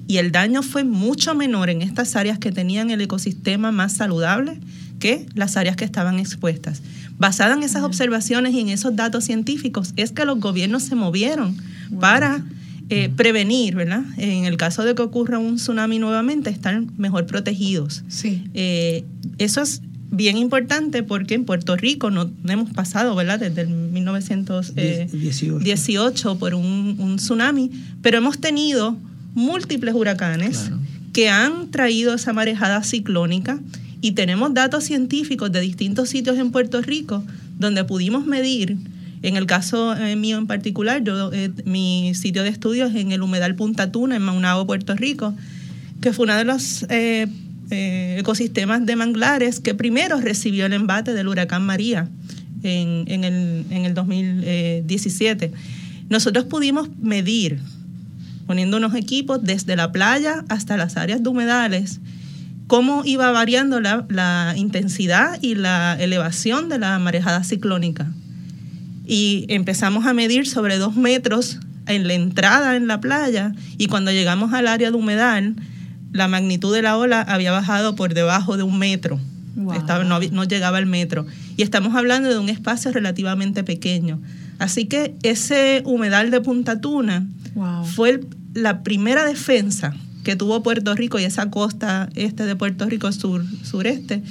Y el daño fue mucho menor en estas áreas que tenían el ecosistema más saludable que las áreas que estaban expuestas. Basada en esas observaciones y en esos datos científicos, es que los gobiernos se movieron para eh, prevenir, ¿verdad? En el caso de que ocurra un tsunami nuevamente, están mejor protegidos. Sí. Eh, eso es bien importante porque en Puerto Rico no, hemos pasado, ¿verdad? Desde el 1918 eh, por un, tsunami, pero hemos tenido múltiples huracanes que han traído esa marejada ciclónica y tenemos datos científicos de distintos sitios en Puerto Rico donde pudimos medir en el caso eh, mío en particular, yo, eh, mi sitio de estudio es en el humedal Punta Tuna, en Maunabo, Puerto Rico, que fue uno de los eh, ecosistemas de manglares que primero recibió el embate del huracán María en, en, el, en el 2017. Nosotros pudimos medir, poniendo unos equipos desde la playa hasta las áreas de humedales, cómo iba variando la, la intensidad y la elevación de la marejada ciclónica y empezamos a medir sobre dos metros en la entrada en la playa y cuando llegamos al área de humedal, la magnitud de la ola había bajado por debajo de un metro. Estaba, no, llegaba al metro. Y estamos hablando de un espacio relativamente pequeño. Así que ese humedal de Punta Tuna fue la primera defensa que tuvo Puerto Rico y esa costa este de Puerto Rico sur, sureste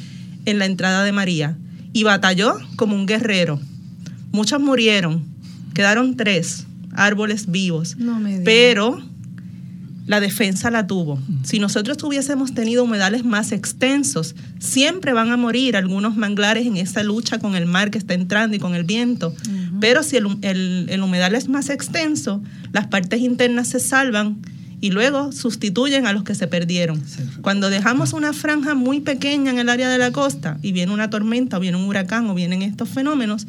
en la entrada de María. Y batalló como un guerrero Muchos murieron, quedaron tres árboles vivos, pero la defensa la tuvo. Si nosotros hubiésemos tenido humedales más extensos, siempre van a morir algunos manglares en esa lucha con el mar que está entrando y con el viento. Pero si el, humedal es más extenso, las partes internas se salvan y luego sustituyen a los que se perdieron. Cuando dejamos una franja muy pequeña en el área de la costa y viene una tormenta o viene un huracán o vienen estos fenómenos,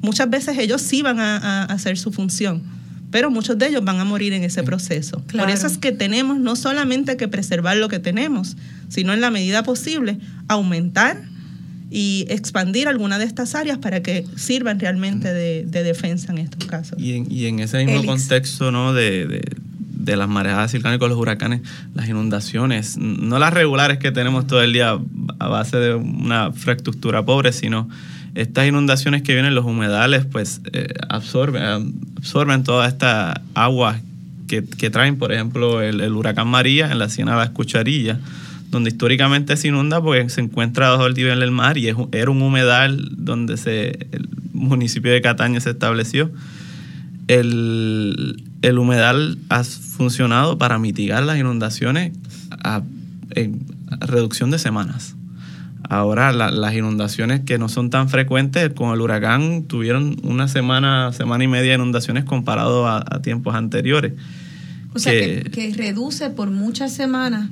muchas veces ellos sí van a, hacer su función, pero muchos de ellos van a morir en ese proceso. Por eso es que tenemos no solamente que preservar lo que tenemos, sino en la medida posible aumentar y expandir alguna de estas áreas para que sirvan realmente de, defensa en estos casos. Y en, y en ese mismo contexto ¿no? de, de, las marejadas con los huracanes, las inundaciones, no las regulares que tenemos todo el día a base de una infraestructura pobre, sino estas inundaciones que vienen, los humedales, pues eh, absorben, absorben toda esta agua que, traen, por ejemplo, el, huracán María en la Ciénaga las Cucharillas, donde históricamente se inunda porque se encuentra bajo el nivel del mar y es, era un humedal donde se, el municipio de Cataña se estableció. El, humedal ha funcionado para mitigar las inundaciones en reducción de semanas. Ahora las inundaciones que no son tan frecuentes, con el huracán tuvieron una semana, semana y media de inundaciones comparado a, tiempos anteriores. O sea, que, reduce por muchas semanas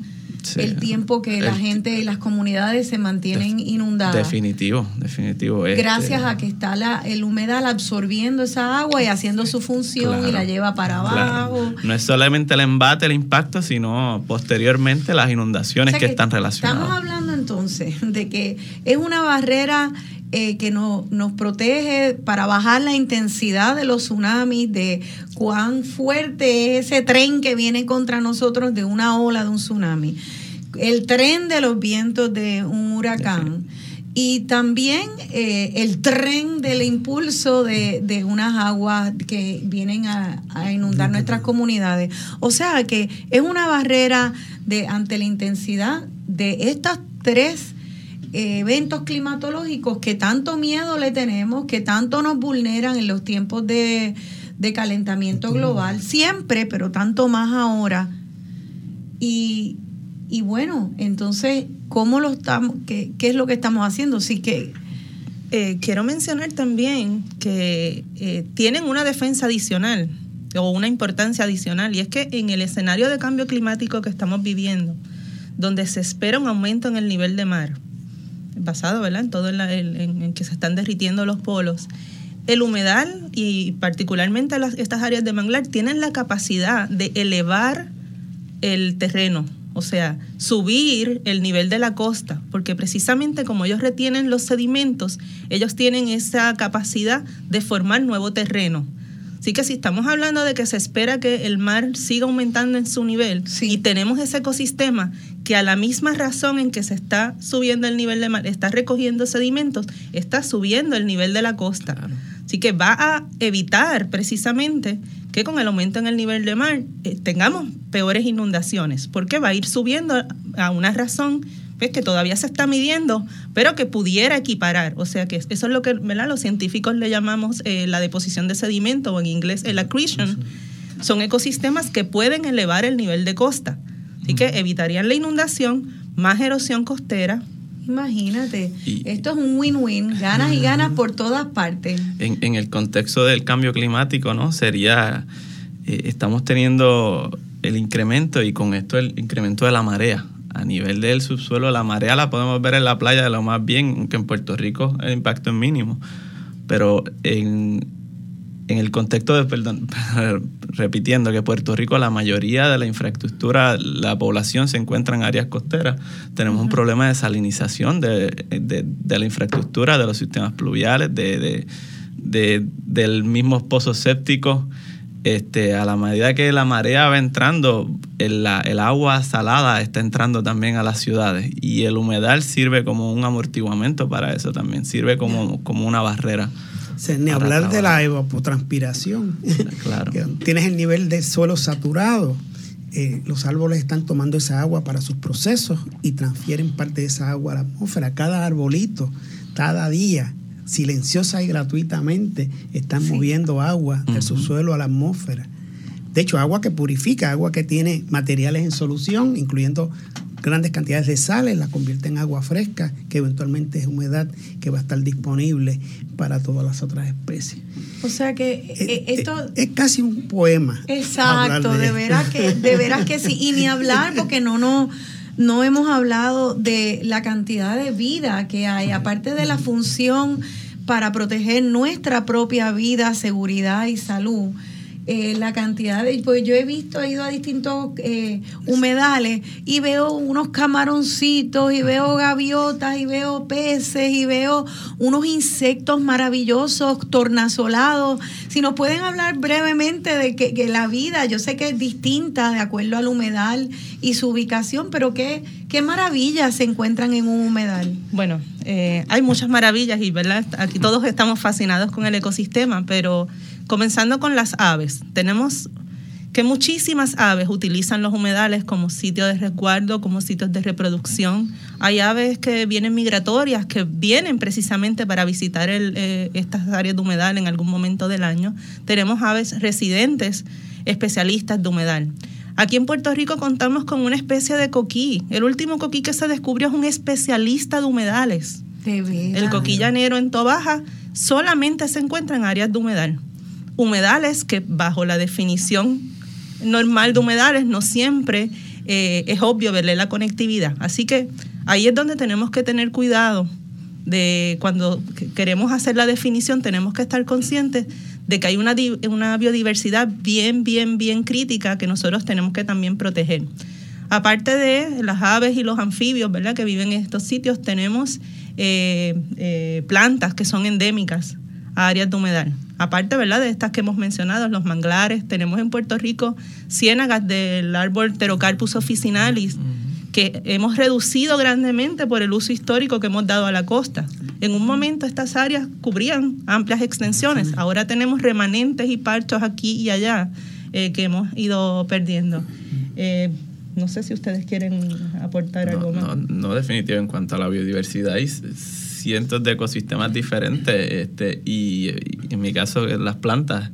el tiempo que la gente y las comunidades se mantienen inundadas. Definitivo, definitivo. Este Gracias a que está la, el humedal absorbiendo esa agua y haciendo su función y la lleva para abajo. No es solamente el embate, el impacto, sino posteriormente las inundaciones que, están relacionadas. Estamos hablando entonces de que es una barrera eh, que no, nos protege para bajar la intensidad de los tsunamis, de cuán fuerte es ese tren que viene contra nosotros de una ola de un tsunami, el tren de los vientos de un huracán. Y también eh, el tren del impulso de, de, unas aguas que vienen a, a, inundar nuestras comunidades. O sea que es una barrera de ante la intensidad de estas tres eventos climatológicos que tanto miedo le tenemos, que tanto nos vulneran en los tiempos de, calentamiento global, siempre, pero tanto más ahora. Y, bueno, entonces, ¿cómo lo estamos? Qué, es lo que estamos haciendo? Sí que eh, quiero mencionar también que eh, tienen una defensa adicional o una importancia adicional y es que en el escenario de cambio climático que estamos viviendo, donde se espera un aumento en el nivel de mar, basado ¿verdad? en todo en, que se están derritiendo los polos, el humedal y particularmente estas áreas de manglar tienen la capacidad de elevar el terreno, o sea, subir el nivel de la costa, porque precisamente como ellos retienen los sedimentos, ellos tienen esa capacidad de formar nuevo terreno. Así que si estamos hablando de que se espera que el mar siga aumentando en su nivel y tenemos ese ecosistema que a la misma razón en que se está subiendo el nivel del mar, está recogiendo sedimentos, está subiendo el nivel de la costa. Así que va a evitar precisamente que con el aumento en el nivel del mar eh, tengamos peores inundaciones, porque va a ir subiendo a una razón pues, que todavía se está midiendo, pero que pudiera equiparar. O sea que eso es lo que los científicos le llamamos eh, la deposición de sedimento o en inglés el accretion. Son ecosistemas que pueden elevar el nivel de costa. Así que evitarían la inundación, más erosión costera, Imagínate, esto es un win-win, ganas y ganas por todas partes. En, el contexto del cambio climático, ¿no? Sería, eh, estamos teniendo el incremento y con esto el incremento de la marea a nivel del subsuelo, la marea la podemos ver en la playa de lo más bien, aunque en Puerto Rico el impacto es mínimo. Pero en, en el contexto de, perdón, repitiendo que Puerto Rico, la mayoría de la infraestructura, la población se encuentra en áreas costeras, tenemos un problema de salinización de, de, la infraestructura, de los sistemas pluviales, de, del mismo pozos sépticos este, a la medida que la marea va entrando, el, el, agua salada está entrando también a las ciudades y el humedal sirve como un amortiguamiento para eso también, sirve como, como una barrera. ni hablar de la evapotranspiración. Claro. Tienes el nivel de suelo saturado. Eh, los árboles están tomando esa agua para sus procesos y transfieren parte de esa agua a la atmósfera. Cada arbolito, cada día silenciosa y gratuitamente están moviendo agua del subsuelo a la atmósfera. De hecho, agua que purifica, agua que tiene materiales en solución, incluyendo grandes cantidades de sales, la convierte en agua fresca, que eventualmente es humedad que va a estar disponible para todas las otras especies. O sea que eh, eh, esto... Es, casi un poema. Exacto, de, veras que, de veras que sí. Y ni hablar porque no, no, no hemos hablado de la cantidad de vida que hay, aparte de la función para proteger nuestra propia vida, seguridad y salud eh, la cantidad de, pues yo he visto, he ido a distintos eh, humedales y veo unos camaroncitos y veo gaviotas y veo peces y veo unos insectos maravillosos, tornasolados. Si nos pueden hablar brevemente de que, la vida, yo sé que es distinta de acuerdo al humedal y su ubicación, pero qué, qué maravillas se encuentran en un humedal. Bueno, eh, hay muchas maravillas y ¿verdad? aquí todos estamos fascinados con el ecosistema, pero Comenzando con las aves. Tenemos que muchísimas aves utilizan los humedales como sitio de resguardo, como sitios de reproducción. Hay aves que vienen migratorias, que vienen precisamente para visitar eh, estas áreas de humedal en algún momento del año. Tenemos aves residentes, especialistas de humedal. Aquí en Puerto Rico contamos con una especie de coquí. El último coquí que se descubrió es un especialista de humedales. El coquí llanero en Tobaja solamente se encuentra en áreas de humedal humedales, que bajo la definición normal de humedales no siempre eh, es obvio verle la conectividad. Así que ahí es donde tenemos que tener cuidado de cuando queremos hacer la definición, tenemos que estar conscientes de que hay una, una biodiversidad bien, bien, bien crítica que nosotros tenemos que también proteger. Aparte de las aves y los anfibios, ¿verdad? Que viven en estos sitios, tenemos eh, eh, plantas que son endémicas a áreas de humedal aparte ¿verdad? de estas que hemos mencionado, los manglares, tenemos en Puerto Rico ciénagas del árbol Pterocarpus officinalis, que hemos reducido grandemente por el uso histórico que hemos dado a la costa. En un momento estas áreas cubrían amplias extensiones, ahora tenemos remanentes y parchos aquí y allá eh, que hemos ido perdiendo. Eh, no sé si ustedes quieren aportar algo más. No, no, definitivo en cuanto a la biodiversidad cientos de ecosistemas diferentes este, y, en mi caso las plantas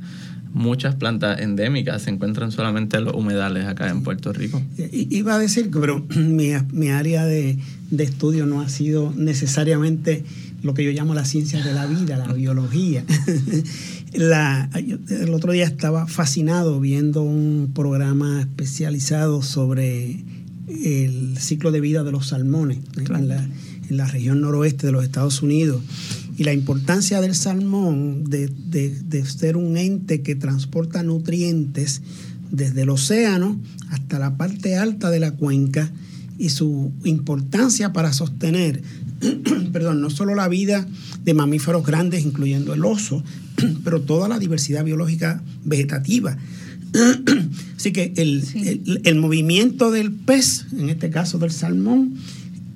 muchas plantas endémicas se encuentran solamente en los humedales acá en Puerto Rico. Iba a decir que pero mi, mi área de, de, estudio no ha sido necesariamente lo que yo llamo las ciencias de la vida, la biología. el otro día estaba fascinado viendo un programa especializado sobre el ciclo de vida de los salmones en, la, región noroeste de los Estados Unidos y la importancia del salmón de, de, ser un ente que transporta nutrientes desde el océano hasta la parte alta de la cuenca y su importancia para sostener, perdón, no solo la vida de mamíferos grandes, incluyendo el oso, pero toda la diversidad biológica vegetativa. Así que el, movimiento del pez, en este caso del salmón,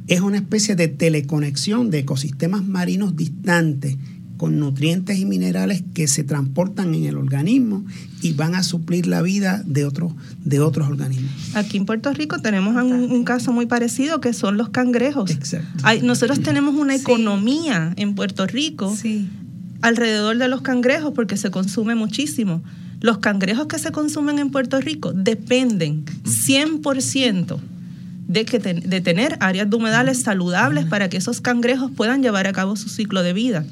es una especie de teleconexión de ecosistemas marinos distantes con nutrientes y minerales que se transportan en el organismo y van a suplir la vida de otros de otros organismos. Aquí en Puerto Rico tenemos un, caso muy parecido que son los cangrejos. Exacto. nosotros tenemos una economía en Puerto Rico alrededor de los cangrejos porque se consume muchísimo. Los cangrejos que se consumen en Puerto Rico dependen 100% de, que de tener áreas de humedales saludables para que esos cangrejos puedan llevar a cabo su ciclo de vida.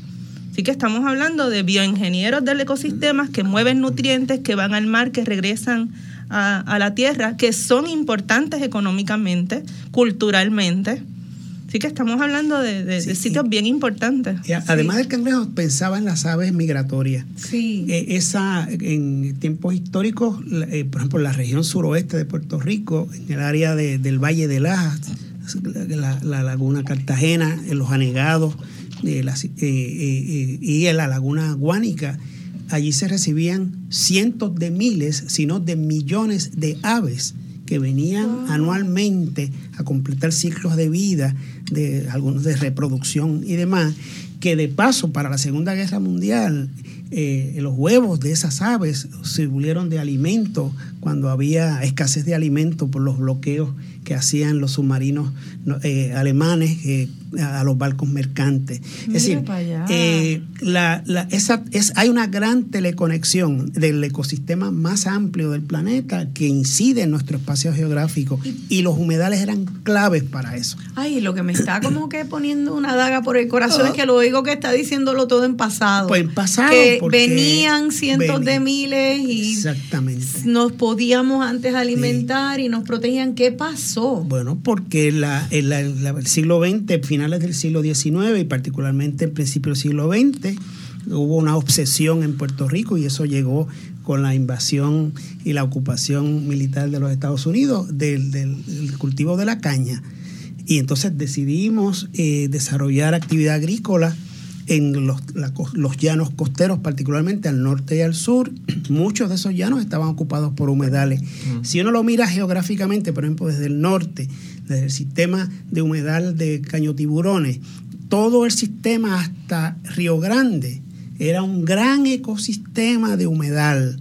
Así que estamos hablando de bioingenieros del ecosistema que mueven nutrientes, que van al mar, que regresan a, la tierra, que son importantes económicamente, culturalmente. Así que estamos hablando de, sitios bien importantes. además del cangrejo, pensaba en las aves migratorias. Sí. Eh, esa, en tiempos históricos, eh, por ejemplo, en la región suroeste de Puerto Rico, en el área del Valle de Lajas, la, la, laguna Cartagena, en los anegados, eh, eh, y en la laguna Guánica, allí se recibían cientos de miles, sino de millones de aves que venían anualmente a completar ciclos de vida, de algunos de reproducción y demás, que de paso para la Segunda Guerra Mundial eh, los huevos de esas aves sirvieron de alimento cuando había escasez de alimento por los bloqueos que hacían los submarinos eh, alemanes eh, a los barcos mercantes. es decir, eh, la, esa, es, hay una gran teleconexión del ecosistema más amplio del planeta que incide en nuestro espacio geográfico y, los humedales eran claves para eso. Ay, lo que me está como que poniendo una daga por el corazón es que lo oigo que está diciéndolo todo en pasado. Pues en pasado. Que venían cientos de miles y exactamente. nos podíamos antes alimentar y nos protegían. ¿Qué pasó? Bueno, porque la, el siglo XX, finales del siglo XIX y particularmente el principio del siglo XX, hubo una obsesión en Puerto Rico y eso llegó con la invasión y la ocupación militar de los Estados Unidos del, cultivo de la caña. Y entonces decidimos eh, desarrollar actividad agrícola en los, los, llanos costeros, particularmente al norte y al sur, muchos de esos llanos estaban ocupados por humedales. Si uno lo mira geográficamente, por ejemplo, desde el norte, desde el sistema de humedal de Cañotiburones, todo el sistema hasta Río Grande era un gran ecosistema de humedal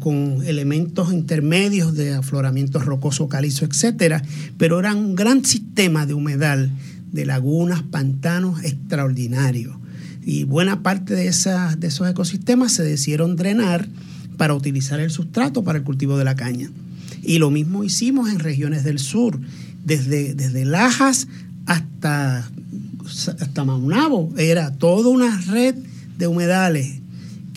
con elementos intermedios de afloramiento rocoso, calizo, etcétera, pero era un gran sistema de humedal de lagunas, pantanos extraordinarios y buena parte de, esas, de esos ecosistemas se decidieron drenar para utilizar el sustrato para el cultivo de la caña. Y lo mismo hicimos en regiones del sur, desde, desde Lajas hasta, hasta Maunabo. Era toda una red de humedales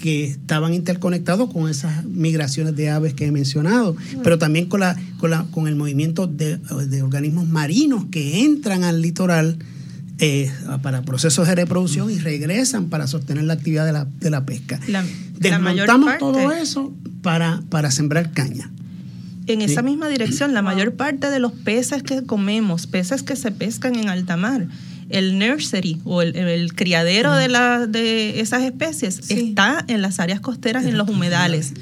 que estaban interconectados con esas migraciones de aves que he mencionado, pero también con, la, con, la, con el movimiento de, de organismos marinos que entran al litoral eh, para procesos de reproducción y regresan para sostener la actividad de la, de la pesca. Desmontamos todo eso para, para sembrar caña. En esa misma dirección, la mayor parte de los peces que comemos, peces que se pescan en alta mar, el nursery o el, criadero de, la, de esas especies está en las áreas costeras, en los humedales.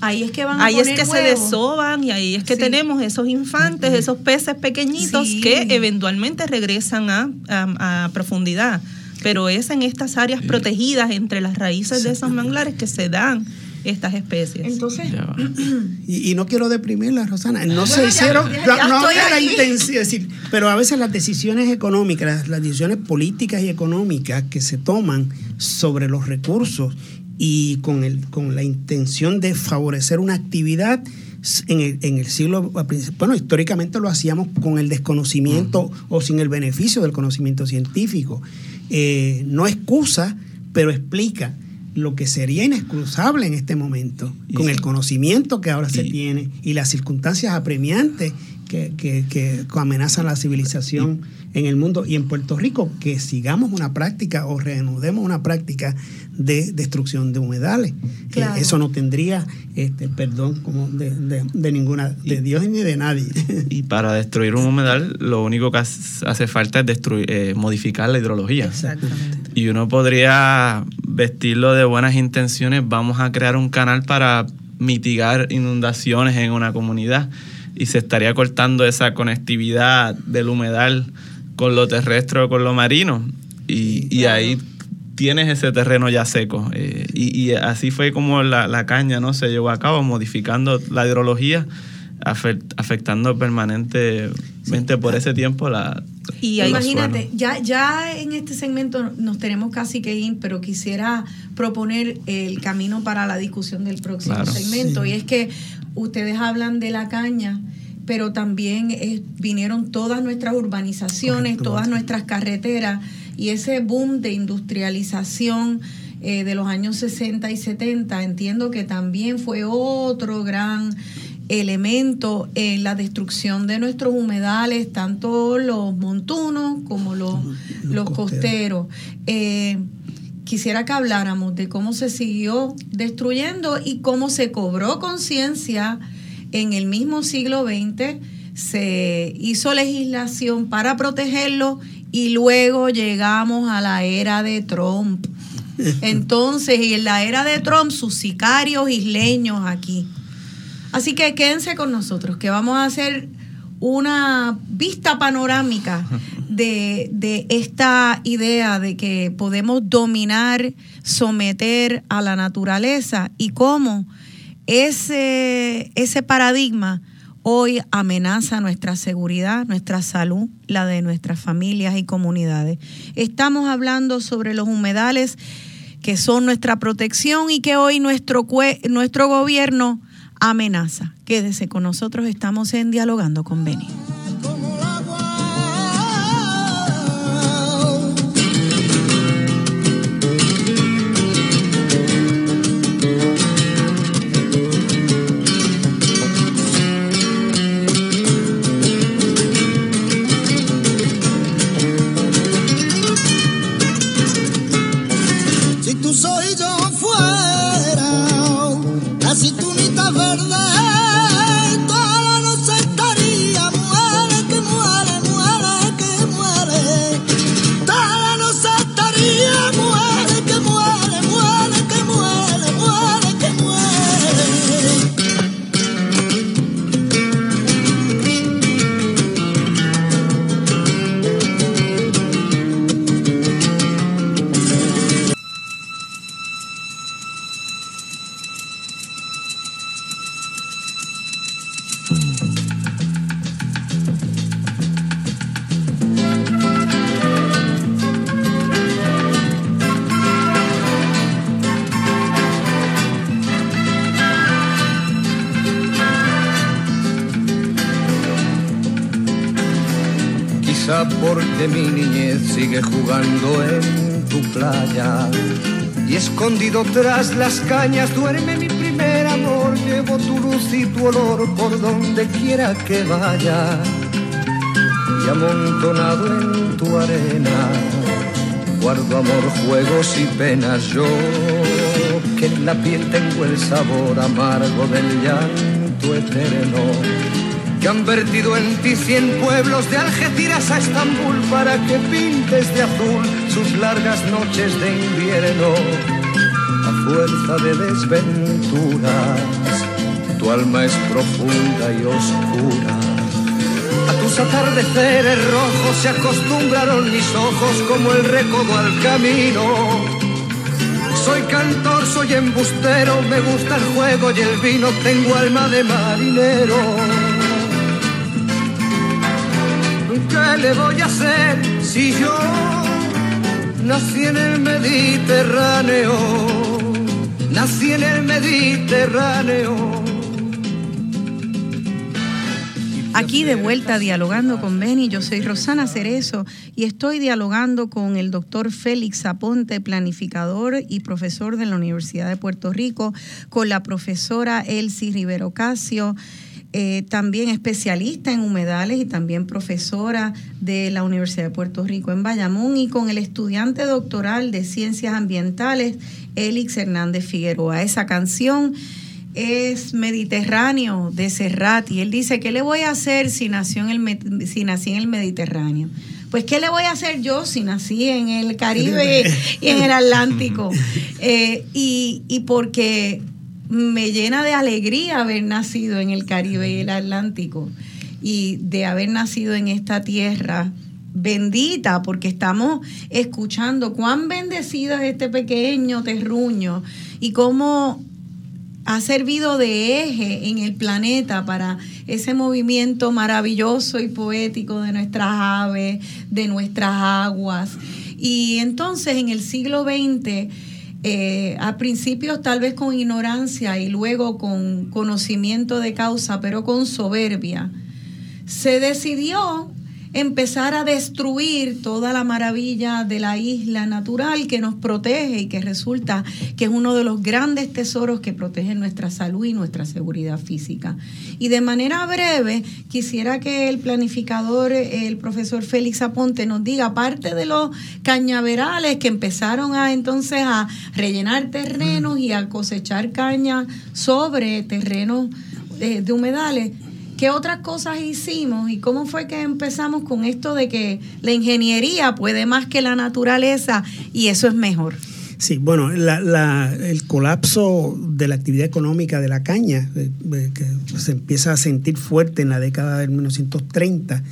Ahí es que van a Ahí es que se desoban y ahí es que tenemos esos infantes, esos peces pequeñitos que eventualmente regresan a, profundidad. Pero es en estas áreas protegidas entre las raíces de esos manglares que se dan estas especies. Entonces, y, no quiero deprimirla, Rosana. No se hicieron, no, había la intención, decir, pero a veces las decisiones económicas, las decisiones políticas y económicas que se toman sobre los recursos y con, el, con la intención de favorecer una actividad en el, en el, siglo, bueno, históricamente lo hacíamos con el desconocimiento o sin el beneficio del conocimiento científico. eh, no excusa, pero explica lo que sería inexcusable en este momento, con el conocimiento que ahora se tiene y las circunstancias apremiantes que, que, amenazan la civilización en el mundo y en Puerto Rico, que sigamos una práctica o reanudemos una práctica de destrucción de humedales. Eh, eso no tendría este, perdón como de, ninguna, de Dios ni de nadie. Y para destruir un humedal, lo único que hace falta es destruir, eh, modificar la hidrología. Exactamente. Y uno podría vestirlo de buenas intenciones, vamos a crear un canal para mitigar inundaciones en una comunidad y se estaría cortando esa conectividad del humedal con lo terrestre o con lo marino. Y, ahí tienes ese terreno ya seco. Eh, y, así fue como la, caña no se llevó a cabo, modificando la hidrología, afectando permanentemente por ese tiempo la... Y imagínate, ya, ya en este segmento nos tenemos casi que ir, pero quisiera proponer el camino para la discusión del próximo segmento. Y es que ustedes hablan de la caña pero también eh, vinieron todas nuestras urbanizaciones, todas nuestras carreteras y ese boom de industrialización eh, de los años 60 y 70, entiendo que también fue otro gran elemento en la destrucción de nuestros humedales, tanto los montunos como los, los, costeros. Eh, quisiera que habláramos de cómo se siguió destruyendo y cómo se cobró conciencia en el mismo siglo XX se hizo legislación para protegerlo y luego llegamos a la era de Trump. Entonces, y en la era de Trump, sus sicarios isleños aquí. Así que quédense con nosotros, que vamos a hacer una vista panorámica de, de, esta idea de que podemos dominar, someter a la naturaleza y cómo ese, ese paradigma hoy amenaza nuestra seguridad, nuestra salud, la de nuestras familias y comunidades. Estamos hablando sobre los humedales que son nuestra protección y que hoy nuestro, nuestro gobierno amenaza. Quédese con nosotros, estamos en Dialogando con Beni. Tras las cañas duerme mi primer amor. Llevo tu luz y tu olor por donde quiera que vaya. Y amontonado en tu arena, guardo amor, juegos y penas. Yo que en la piel tengo el sabor amargo del llanto eterno que han vertido en ti cien pueblos de Algeciras a Estambul para que pintes de azul sus largas noches de invierno. Fuerza de desventuras, tu alma es profunda y oscura. A tus atardeceres rojos se acostumbraron mis ojos como el recodo al camino. Soy cantor, soy embustero, me gusta el juego y el vino, tengo alma de marinero. ¿Qué le voy a hacer si yo nací en el Mediterráneo? Nací en el Mediterráneo. Aquí de vuelta dialogando con Beni, yo soy Rosana Cerezo y estoy dialogando con el doctor Félix Aponte, planificador y profesor de la Universidad de Puerto Rico, con la profesora Elsie Rivero Casio. Eh, también especialista en humedales y también profesora de la Universidad de Puerto Rico en Bayamón y con el estudiante doctoral de Ciencias Ambientales, Elix Hernández Figueroa. Esa canción es Mediterráneo de Serrat y él dice, ¿qué le voy a hacer si, nació en el, si nací en el Mediterráneo? Pues, ¿qué le voy a hacer yo si nací en el Caribe y en el Atlántico? Eh, y, y porque me llena de alegría haber nacido en el Caribe y el Atlántico y de haber nacido en esta tierra bendita, porque estamos escuchando cuán bendecida es este pequeño terruño y cómo ha servido de eje en el planeta para ese movimiento maravilloso y poético de nuestras aves, de nuestras aguas. Y entonces en el siglo XX, eh, a principios tal vez con ignorancia y luego con conocimiento de causa, pero con soberbia, se decidió empezar a destruir toda la maravilla de la isla natural que nos protege y que resulta que es uno de los grandes tesoros que protege nuestra salud y nuestra seguridad física. Y de manera breve, quisiera que el planificador, el profesor Félix Aponte, nos diga, aparte de los cañaverales que empezaron a entonces a rellenar terrenos y a cosechar caña sobre terrenos eh, de humedales, ¿Qué otras cosas hicimos y cómo fue que empezamos con esto de que la ingeniería puede más que la naturaleza y eso es mejor? Sí, bueno, el colapso de la actividad económica de la caña, que se empieza a sentir fuerte en la década de 1930,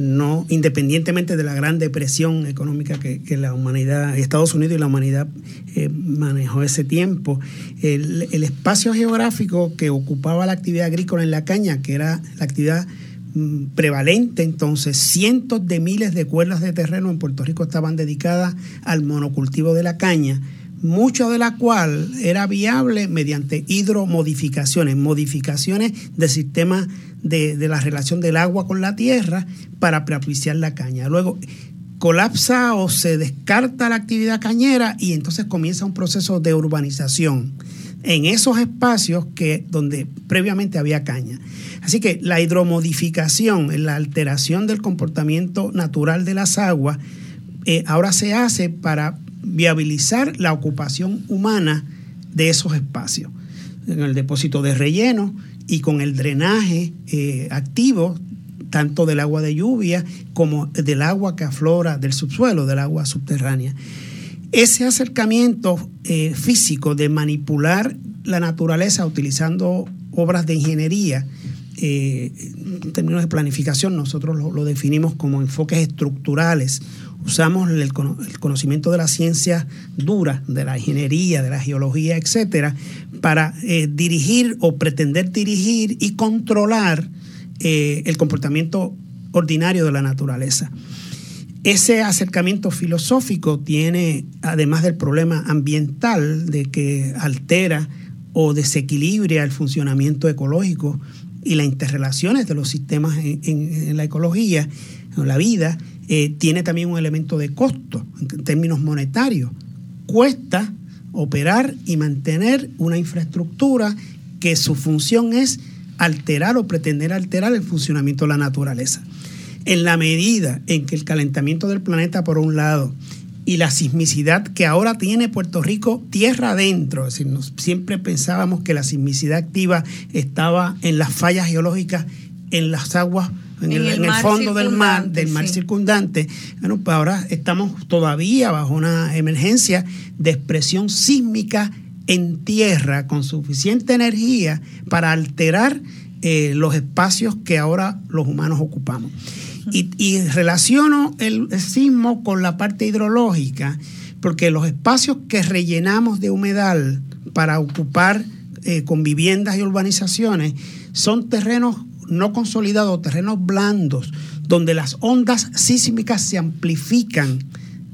no independientemente de la gran depresión económica que, la humanidad, Estados Unidos y la humanidad eh, manejó ese tiempo, el, espacio geográfico que ocupaba la actividad agrícola en la caña, que era la actividad mm, prevalente entonces, cientos de miles de cuerdas de terreno en Puerto Rico estaban dedicadas al monocultivo de la caña, mucho de la cual era viable mediante hidromodificaciones, modificaciones del sistema de, la relación del agua con la tierra para propiciar la caña. Luego colapsa o se descarta la actividad cañera y entonces comienza un proceso de urbanización en esos espacios que donde previamente había caña. Así que la hidromodificación, la alteración del comportamiento natural de las aguas, eh, ahora se hace para viabilizar la ocupación humana de esos espacios. En el depósito de relleno, y con el drenaje eh, activo tanto del agua de lluvia como del agua que aflora del subsuelo, del agua subterránea. Ese acercamiento eh, físico de manipular la naturaleza utilizando obras de ingeniería, eh, en términos de planificación, nosotros lo, definimos como enfoques estructurales. Usamos el, conocimiento de la ciencia dura, de la ingeniería, de la geología, etcétera, para eh, dirigir o pretender dirigir y controlar eh, el comportamiento ordinario de la naturaleza. Ese acercamiento filosófico tiene, además del problema ambiental, de que altera o desequilibra el funcionamiento ecológico y las interrelaciones de los sistemas en, la ecología, en la vida, eh, tiene también un elemento de costo en términos monetarios. Cuesta operar y mantener una infraestructura que su función es alterar o pretender alterar el funcionamiento de la naturaleza. En la medida en que el calentamiento del planeta, por un lado, y la sismicidad que ahora tiene Puerto Rico tierra adentro, es decir, siempre pensábamos que la sismicidad activa estaba en las fallas geológicas, en las aguas en, el, fondo del mar, del mar circundante. Bueno, pues ahora estamos todavía bajo una emergencia de expresión sísmica en tierra con suficiente energía para alterar eh, los espacios que ahora los humanos ocupamos. Y, relaciono el, sismo con la parte hidrológica, porque los espacios que rellenamos de humedal para ocupar eh, con viviendas y urbanizaciones son terrenos no consolidados, terrenos blandos, donde las ondas sísmicas se amplifican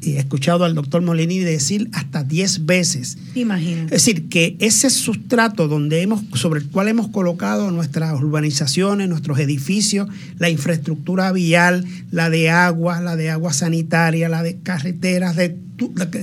he escuchado al doctor Molini decir hasta 10 veces. Imagínate. Es decir, que ese sustrato donde hemos, sobre el cual hemos colocado nuestras urbanizaciones, nuestros edificios, la infraestructura vial, la de agua, la de agua sanitaria, la de carreteras, de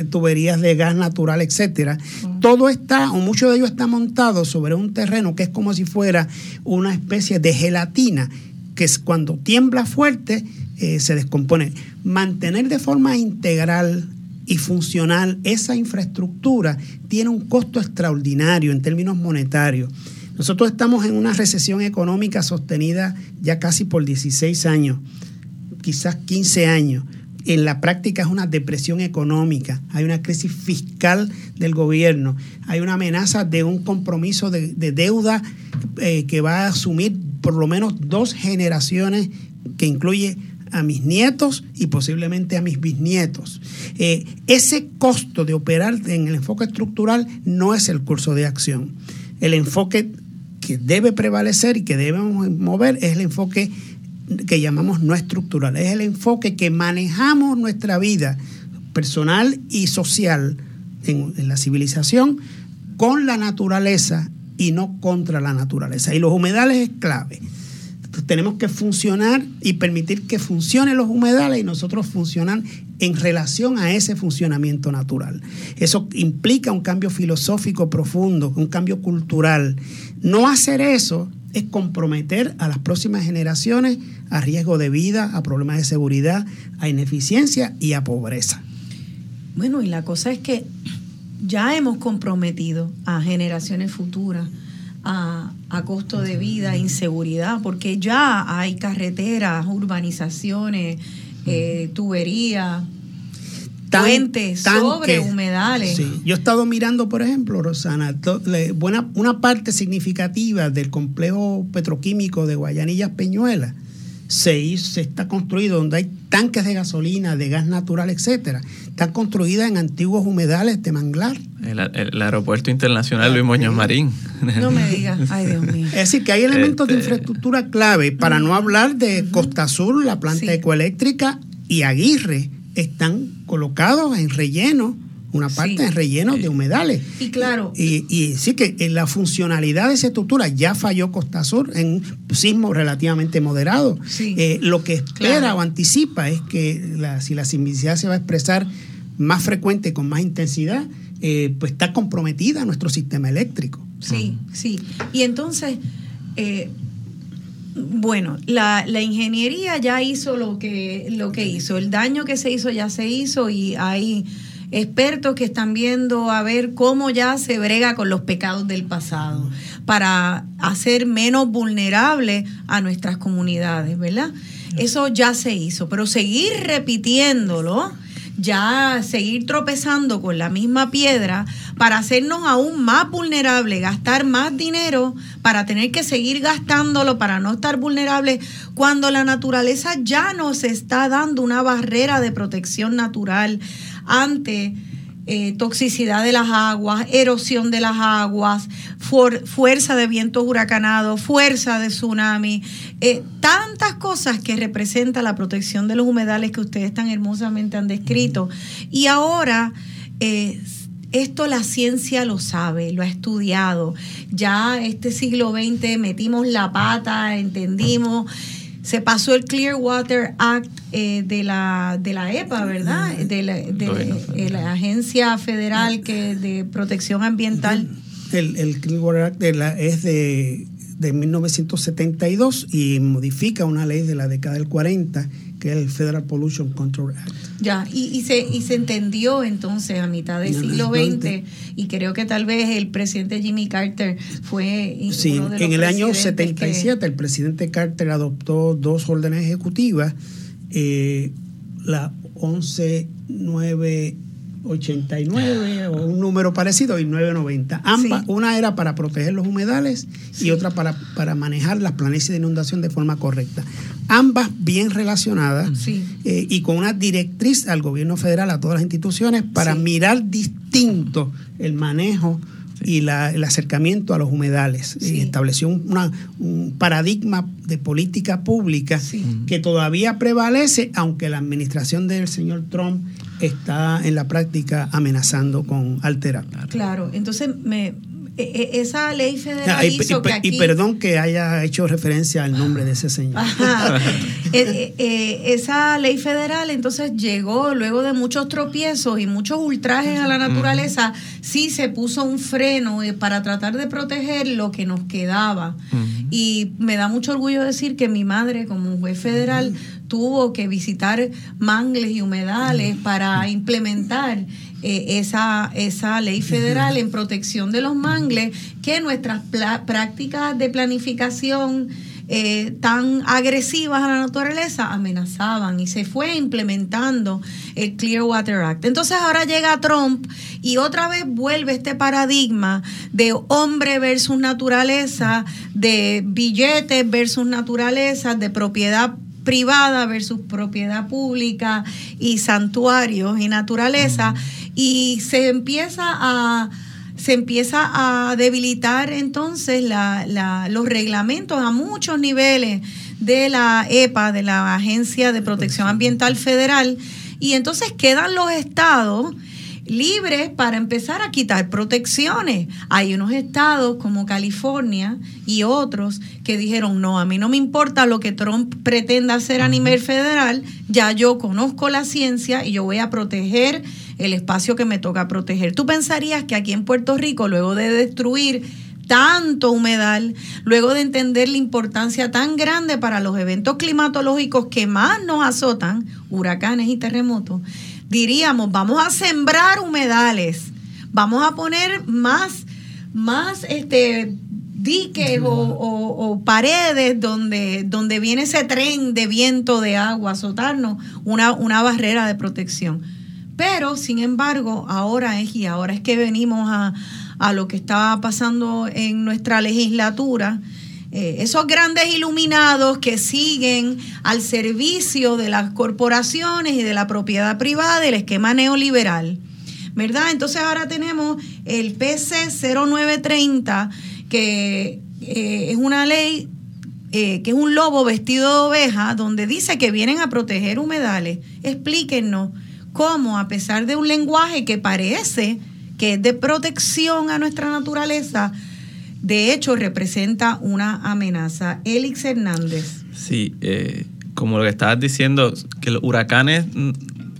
tuberías de gas natural, etcétera. Todo está, o mucho de ello está montado sobre un terreno que es como si fuera una especie de gelatina, que es cuando tiembla fuerte, eh, se descompone. Mantener de forma integral y funcional esa infraestructura tiene un costo extraordinario en términos monetarios. Nosotros estamos en una recesión económica sostenida ya casi por 16 años, quizás 15 años. En la práctica es una depresión económica, hay una crisis fiscal del gobierno, hay una amenaza de un compromiso de, deuda eh, que va a asumir por lo menos dos generaciones que incluye a mis nietos y posiblemente a mis bisnietos. Eh, ese costo de operar en el enfoque estructural no es el curso de acción. El enfoque que debe prevalecer y que debemos mover es el enfoque que llamamos no estructural, es el enfoque que manejamos nuestra vida personal y social en, la civilización con la naturaleza y no contra la naturaleza. Y los humedales es clave tenemos que funcionar y permitir que funcionen los humedales y nosotros funcionan en relación a ese funcionamiento natural. Eso implica un cambio filosófico profundo, un cambio cultural. No hacer eso es comprometer a las próximas generaciones a riesgo de vida, a problemas de seguridad, a ineficiencia y a pobreza. Bueno, y la cosa es que ya hemos comprometido a generaciones futuras a, costo de vida, inseguridad, porque ya hay carreteras, urbanizaciones, eh, tuberías, puentes sobre humedales. Yo he estado mirando, por ejemplo, Rosana, buena, una parte significativa del complejo petroquímico de Guayanillas Peñuela se, se está construido donde hay tanques de gasolina, de gas natural, etcétera. Están construidas en antiguos humedales de manglar. El, aeropuerto internacional Luis Muñoz Marín. No me digas, ay Dios mío. Es decir, que hay elementos de este, infraestructura clave, para no hablar de Costa Azul, la planta ecoeléctrica y Aguirre, están colocados en relleno una parte en relleno de humedales. Y claro. Y, sí que en la funcionalidad de esa estructura ya falló Costa Sur en un sismo relativamente moderado. Eh, lo que espera o anticipa es que la, si la sismicidad se va a expresar más frecuente con más intensidad, eh, pues está comprometida nuestro sistema eléctrico. Sí, sí. Y entonces, eh, bueno, la, la, ingeniería ya hizo lo que, lo que hizo. El daño que se hizo ya se hizo y hay expertos que están viendo a ver cómo ya se brega con los pecados del pasado para hacer menos vulnerable a nuestras comunidades, ¿verdad? Eso ya se hizo, pero seguir repitiéndolo, ya seguir tropezando con la misma piedra para hacernos aún más vulnerables, gastar más dinero para tener que seguir gastándolo para no estar vulnerables, cuando la naturaleza ya nos está dando una barrera de protección natural ante eh, toxicidad de las aguas, erosión de las aguas, fuerza de vientos huracanados, fuerza de tsunami, eh, tantas cosas que representa la protección de los humedales que ustedes tan hermosamente han descrito. Y ahora eh, esto la ciencia lo sabe, lo ha estudiado. Ya este siglo XX metimos la pata, entendimos se pasó el Clearwater Act eh, de, la, de la EPA, ¿verdad? De la, de, la Agencia Federal que de Protección Ambiental. El, el Clearwater Act es de, de 1972 y modifica una ley de la década del 40 que es el Federal Pollution Control Act. Ya, y, y, se, y se entendió entonces a mitad del siglo XX, y creo que tal vez el presidente Jimmy Carter fue... Sí, en el año 77 el presidente Carter adoptó dos órdenes ejecutivas, eh, la 119 89 o un número parecido y 990. Ambas, una era para proteger los humedales y otra para, para manejar las planicies de inundación de forma correcta. Ambas bien relacionadas eh, y con una directriz al gobierno federal, a todas las instituciones, para mirar distinto el manejo y la, el acercamiento a los humedales. Y estableció una, un paradigma de política pública que todavía prevalece, aunque la administración del señor Trump está en la práctica amenazando con alterar. Claro, entonces me, esa ley federal y, hizo que aquí... y perdón que haya hecho referencia al nombre de ese señor. Eh, eh, esa ley federal entonces llegó luego de muchos tropiezos y muchos ultrajes a la naturaleza, sí se puso un freno eh, para tratar de proteger lo que nos quedaba. Y me da mucho orgullo decir que mi madre, como juez federal, tuvo que visitar mangles y humedales para implementar eh, esa, esa ley federal en protección de los mangles que nuestras prácticas de planificación eh, tan agresivas a la naturaleza amenazaban y se fue implementando el Clearwater Act. Entonces ahora llega Trump y otra vez vuelve este paradigma de hombre versus naturaleza, de billetes versus naturaleza, de propiedad privada versus propiedad pública y santuarios y naturaleza y se empieza a se empieza a debilitar entonces los reglamentos a muchos niveles de la EPA, de la Agencia de Protección. Ambiental Federal, y entonces quedan los estados libres para empezar a quitar protecciones. Hay unos estados como California y otros que dijeron, no, a mí no me importa lo que Trump pretenda hacer a nivel federal, ya yo conozco la ciencia y yo voy a proteger el espacio que me toca proteger. ¿Tú pensarías que aquí en Puerto Rico, luego de destruir tanto humedal, luego de entender la importancia tan grande para los eventos climatológicos que más nos azotan, huracanes y terremotos, diríamos, vamos a sembrar humedales, vamos a poner más, más este, diques o, paredes donde, donde viene ese tren de viento de agua azotarnos, una, una barrera de protección. Pero, sin embargo, ahora es y ahora es que venimos a, a lo que estaba pasando en nuestra legislatura eh, esos grandes iluminados que siguen al servicio de las corporaciones y de la propiedad privada del esquema neoliberal. ¿Verdad? Entonces ahora tenemos el PC 0930, que eh, es una ley eh, que es un lobo vestido de oveja, donde dice que vienen a proteger humedales. Explíquenos cómo, a pesar de un lenguaje que parece que es de protección a nuestra naturaleza, de hecho representa una amenaza. Elix Hernández. Sí, eh, como lo que estabas diciendo, que los huracanes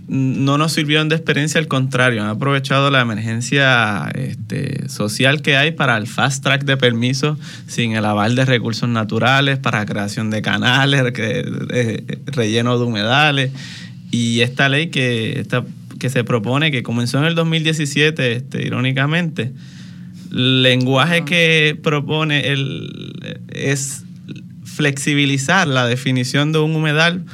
no nos sirvieron de experiencia, al contrario, han aprovechado la emergencia este, social que hay para el fast track de permisos sin el aval de recursos naturales, para creación de canales, relleno de humedales. Y esta ley que, esta, que se propone, que comenzó en el 2017, este, irónicamente, lenguaje que propone el, es flexibilizar la definición de un humedal,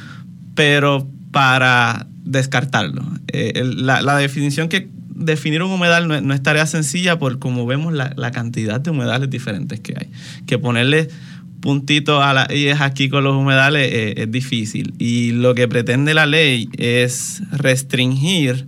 pero para descartarlo. Eh, la, definición que definir un humedal no, es tarea sencilla por como vemos la, cantidad de humedales diferentes que hay. Que ponerle puntito a la y es aquí con los humedales eh, es difícil. Y lo que pretende la ley es restringir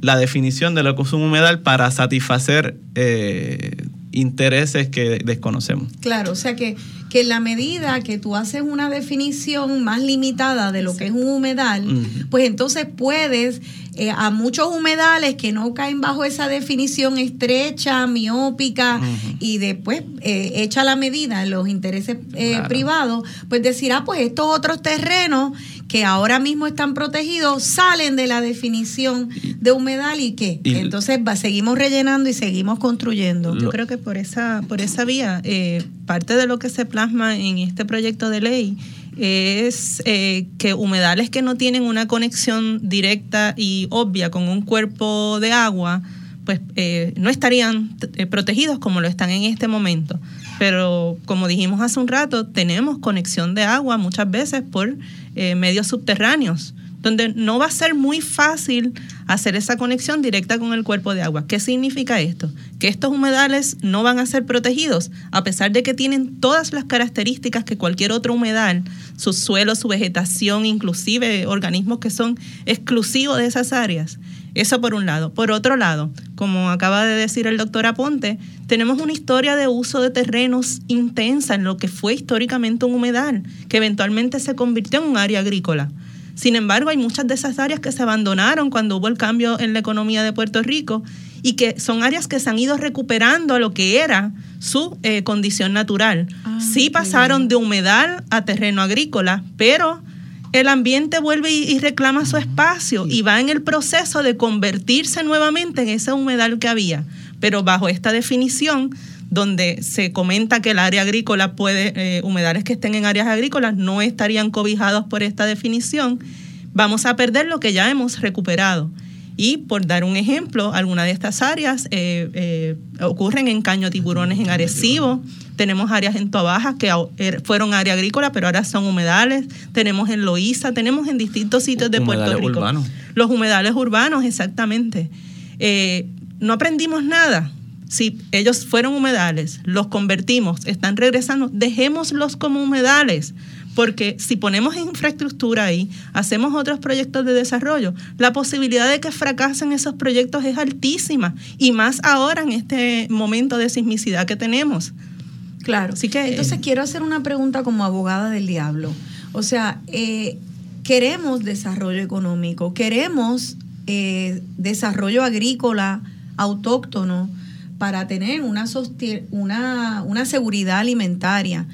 la definición de lo que es un humedal para satisfacer eh, intereses que desconocemos. Claro, o sea que, que en la medida que tú haces una definición más limitada de lo que es un humedal, pues entonces puedes eh, a muchos humedales que no caen bajo esa definición estrecha, miópica y después eh, hecha la medida en los intereses eh, privados, pues decir, ah, pues estos otros terrenos que ahora mismo están protegidos salen de la definición de humedal y qué. Entonces va, seguimos rellenando y seguimos construyendo. Yo creo que por esa, por esa vía, parte de lo que se plasma en este proyecto de ley es eh, que humedales que no tienen una conexión directa y obvia con un cuerpo de agua, pues eh, no estarían eh, protegidos como lo están en este momento. Pero como dijimos hace un rato, tenemos conexión de agua muchas veces por medios subterráneos donde no va a ser muy fácil hacer esa conexión directa con el cuerpo de agua. ¿Qué significa esto? Que estos humedales no van a ser protegidos, a pesar de que tienen todas las características que cualquier otro humedal, su suelo, su vegetación, inclusive organismos que son exclusivos de esas áreas. Eso por un lado. Por otro lado, como acaba de decir el doctor Aponte, tenemos una historia de uso de terrenos intensa en lo que fue históricamente un humedal, que eventualmente se convirtió en un área agrícola. Sin embargo, hay muchas de esas áreas que se abandonaron cuando hubo el cambio en la economía de Puerto Rico y que son áreas que se han ido recuperando a lo que era su eh, condición natural. Ah, sí pasaron de humedal a terreno agrícola, pero el ambiente vuelve y, reclama su espacio y va en el proceso de convertirse nuevamente en ese humedal que había. Pero bajo esta definición, donde se comenta que el área agrícola puede, eh, humedales que estén en áreas agrícolas no estarían cobijados por esta definición, vamos a perder lo que ya hemos recuperado. Y por dar un ejemplo, algunas de estas áreas eh, eh, ocurren en Caño Tiburones en Arecibo, tenemos áreas en Toabaja que er, fueron área agrícola, pero ahora son humedales, tenemos en Loíza, tenemos en distintos sitios de Puerto Rico. Urbanos. Los humedales urbanos, exactamente. no aprendimos nada, si ellos fueron humedales, los convertimos, están regresando, dejémoslos como humedales, porque si ponemos infraestructura ahí, hacemos otros proyectos de desarrollo, la posibilidad de que fracasen esos proyectos es altísima, y más ahora en este momento de sismicidad que tenemos. Claro. Así que, Entonces quiero hacer una pregunta como abogada del diablo. O sea, eh, queremos desarrollo económico, queremos eh, desarrollo agrícola autóctono, para tener una, una, una seguridad alimentaria.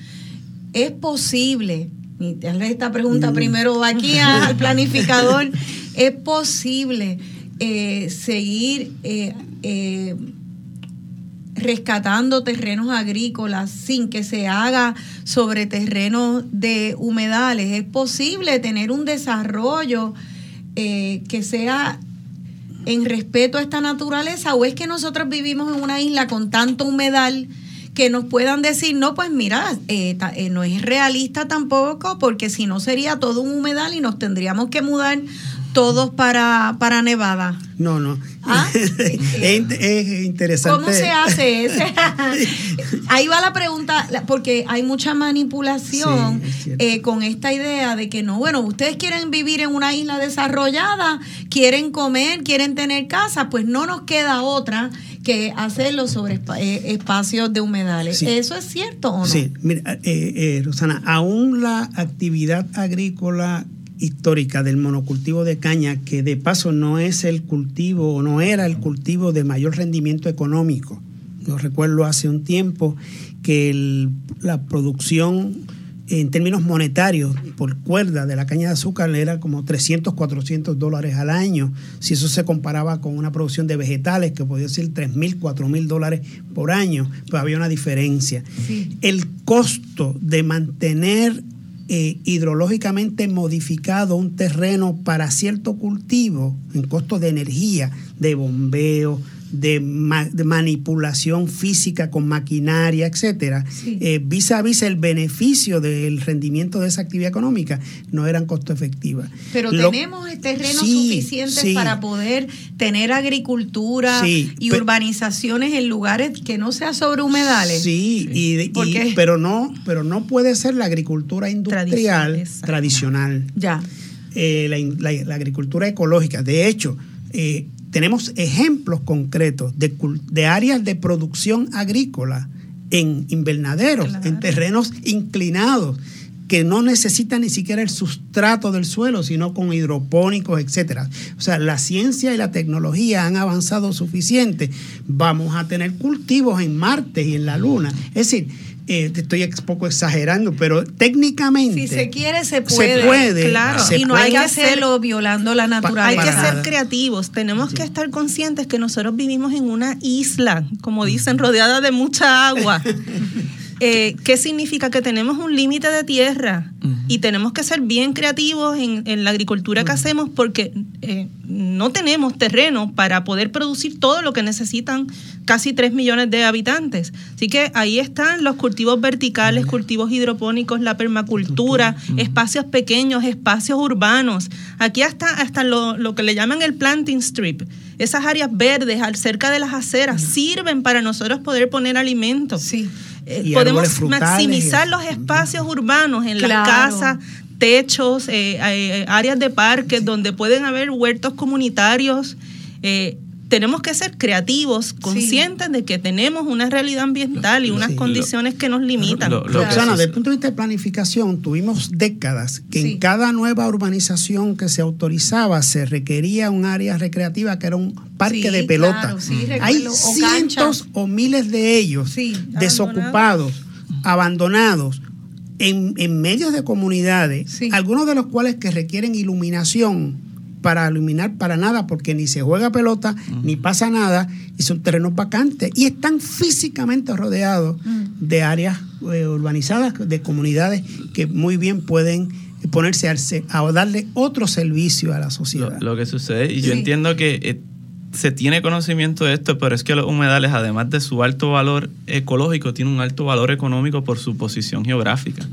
Es posible, y te haré esta pregunta mm. primero aquí al planificador, es posible eh, seguir eh, eh, rescatando terrenos agrícolas sin que se haga sobre terrenos de humedales. Es posible tener un desarrollo que sea en respeto a esta naturaleza o es que nosotros vivimos en una isla con tanto humedal que nos puedan decir, no, pues mira, eh, eh, no es realista tampoco, porque si no sería todo un humedal y nos tendríamos que mudar todos para, para Nevada. No, no. ¿Ah? es, interesante. ¿Cómo se hace? Ahí va la pregunta, porque hay mucha manipulación eh, con esta idea de que no, bueno, ustedes quieren vivir en una isla desarrollada, quieren comer, quieren tener casa, pues no nos queda otra que hacerlo sobre eh, espacios de humedales. ¿Eso es cierto o no? Sí, mira, eh, Rosana, aún la actividad agrícola histórica del monocultivo de caña, que de paso no es el cultivo o no era el cultivo de mayor rendimiento económico. Yo recuerdo hace un tiempo que la producción en términos monetarios por cuerda de la caña de azúcar era como 300, 400 dólares al año. Si eso se comparaba con una producción de vegetales que podía ser 3 mil, 4 mil dólares por año, pues había una diferencia. El costo de mantener eh, hidrológicamente modificado un terreno para cierto cultivo en costos de energía, de bombeo, de, manipulación física con maquinaria, etcétera, eh, vis a vis el beneficio del rendimiento de esa actividad económica, no eran costo efectivas. Pero tenemos terrenos suficientes para poder tener agricultura y urbanizaciones en lugares que no sea sobre humedales. Sí, y, pero no, pero no puede ser la agricultura industrial tradicional. Ya. Eh, la, agricultura ecológica. De hecho, eh, tenemos ejemplos concretos de, áreas de producción agrícola en invernaderos, en terrenos inclinados, que no necesitan ni siquiera el sustrato del suelo, sino con hidropónicos, etcétera. O sea, la ciencia y la tecnología han avanzado suficiente. Vamos a tener cultivos en Marte y en la Luna. Es decir, eh, estoy un poco exagerando, pero técnicamente. Si se quiere, se puede. claro. y no hay que hacerlo violando la naturaleza. Hay que ser creativos. Tenemos que estar conscientes que nosotros vivimos en una isla, como dicen, rodeada de mucha agua. Eh, ¿Qué significa? Que tenemos un límite de tierra y tenemos que ser bien creativos en, la agricultura que hacemos porque eh, no tenemos terreno para poder producir todo lo que necesitan casi 3 millones de habitantes. Así que ahí están los cultivos verticales, cultivos hidropónicos, la permacultura, espacios pequeños, espacios urbanos. Aquí hasta, hasta lo, lo que le llaman el planting strip. Esas áreas verdes al cerca de las aceras sirven para nosotros poder poner alimentos. Sí. Eh, podemos maximizar los espacios urbanos en las casas, techos, eh, eh, áreas de parques donde pueden haber huertos comunitarios. Eh, tenemos que ser creativos, conscientes de que tenemos una realidad ambiental y unas condiciones que nos limitan. Roxana, desde el punto de vista de planificación, tuvimos décadas que en cada nueva urbanización que se autorizaba se requería un área recreativa que era un parque de pelota. Hay cientos o miles de ellos desocupados, abandonados. En, en medios de comunidades, algunos de los cuales que requieren iluminación, para iluminar para nada, porque ni se juega pelota, ni pasa nada, y son terrenos vacantes. Y están físicamente rodeados de áreas eh, urbanizadas, de comunidades que muy bien pueden ponerse a, darle otro servicio a la sociedad. Lo, que sucede, y yo entiendo que eh, se tiene conocimiento de esto, pero es que los humedales, además de su alto valor ecológico, tienen un alto valor económico por su posición geográfica.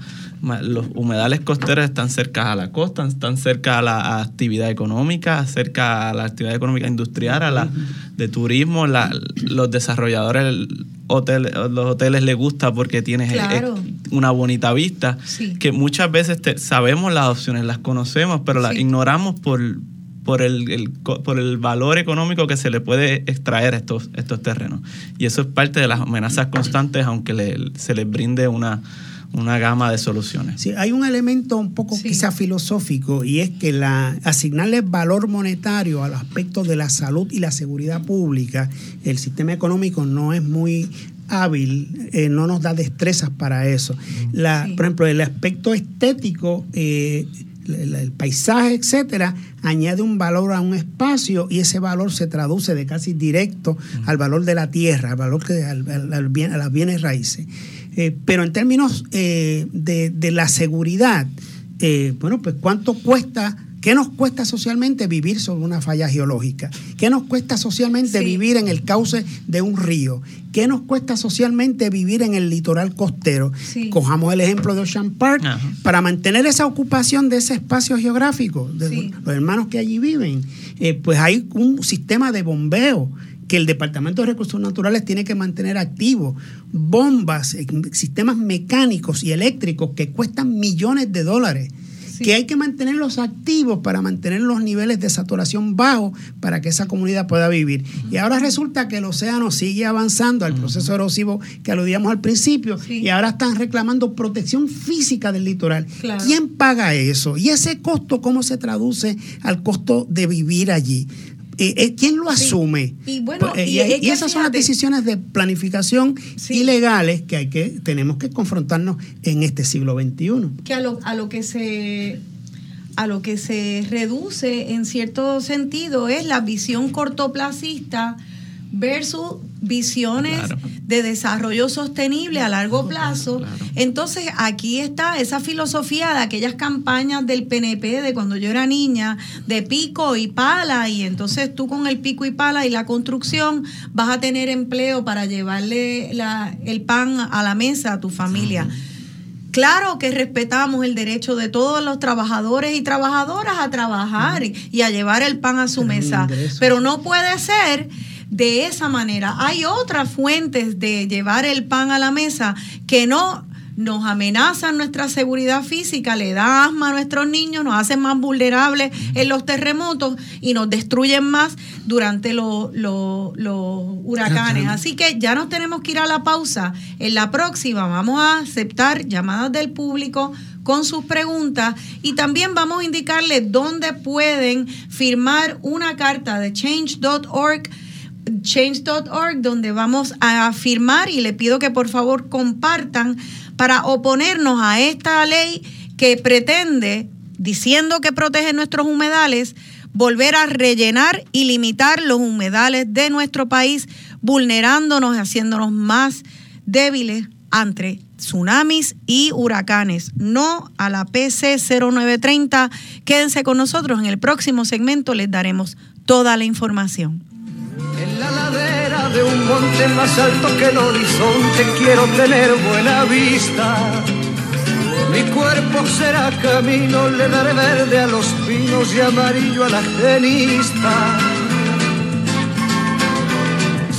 Los humedales costeros están cerca a la costa, están cerca a la actividad económica, cerca a la actividad económica industrial, a la de turismo. los desarrolladores, hotel, los hoteles les gusta porque tienes eh, una bonita vista, que muchas veces sabemos las opciones, las conocemos, pero las ignoramos por, por el, por el valor económico que se le puede extraer a estos, estos terrenos. Y eso es parte de las amenazas constantes, aunque se les brinde una una gama de soluciones. Sí, hay un elemento un poco quizá filosófico y es que la, asignarle valor monetario a los aspectos de la salud y la seguridad pública, el sistema económico no es muy hábil, eh, no nos da destrezas para eso. La, Por ejemplo, el aspecto estético, eh, el, paisaje, etcétera, añade un valor a un espacio y ese valor se traduce de casi directo al valor de la tierra, al valor que al, bien, a las bienes raíces. Eh, pero en términos eh, de, la seguridad, eh, bueno, pues cuánto cuesta, qué nos cuesta socialmente vivir sobre una falla geológica, qué nos cuesta socialmente vivir en el cauce de un río, qué nos cuesta socialmente vivir en el litoral costero. Cojamos el ejemplo de Ocean Park. Para mantener esa ocupación de ese espacio geográfico, de los hermanos que allí viven. pues hay un sistema de bombeo que el Departamento de Recursos Naturales tiene que mantener activo, bombas, eh, sistemas mecánicos y eléctricos que cuestan millones de dólares. Que hay que mantenerlos activos para mantener los niveles de saturación bajos para que esa comunidad pueda vivir. Y ahora resulta que el océano sigue avanzando al proceso erosivo que aludíamos al principio y ahora están reclamando protección física del litoral. ¿Quién paga eso? ¿Y ese costo cómo se traduce al costo de vivir allí? Eh, eh, ¿quién lo asume? Y, bueno, pues, eh, y, esas son las decisiones de planificación ilegales que hay que tenemos que confrontarnos en este siglo XXI. Que a lo, a lo que se a lo que se reduce en cierto sentido es la visión cortoplacista versus visiones de desarrollo sostenible a largo plazo. Entonces, aquí está esa filosofía de aquellas campañas del PNP de cuando yo era niña, de pico y pala, y entonces tú con el pico y pala y la construcción vas a tener empleo para llevarle el pan a la mesa a tu familia. Claro. Que respetamos el derecho de todos los trabajadores y trabajadoras a trabajar y a llevar el pan a su mesa, pero no puede ser de esa manera. Hay otras fuentes de llevar el pan a la mesa que no nos amenazan nuestra seguridad física, le da asma a nuestros niños, nos hacen más vulnerables en los terremotos y nos destruyen más durante los, huracanes. Así que ya nos tenemos que ir a la pausa. En la próxima vamos a aceptar llamadas del público con sus preguntas y también vamos a indicarles dónde pueden firmar una carta de change.org change.org donde vamos a firmar y le pido que por favor compartan para oponernos a esta ley que pretende, diciendo que protege nuestros humedales, volver a rellenar y limitar los humedales de nuestro país, vulnerándonos y haciéndonos más débiles ante tsunamis y huracanes. No a la PC 0930. Quédense con nosotros. En el próximo segmento les daremos toda la información. En la ladera de un monte más alto que el horizonte quiero tener buena vista. Mi cuerpo será camino, le daré verde a los pinos y amarillo a la genista.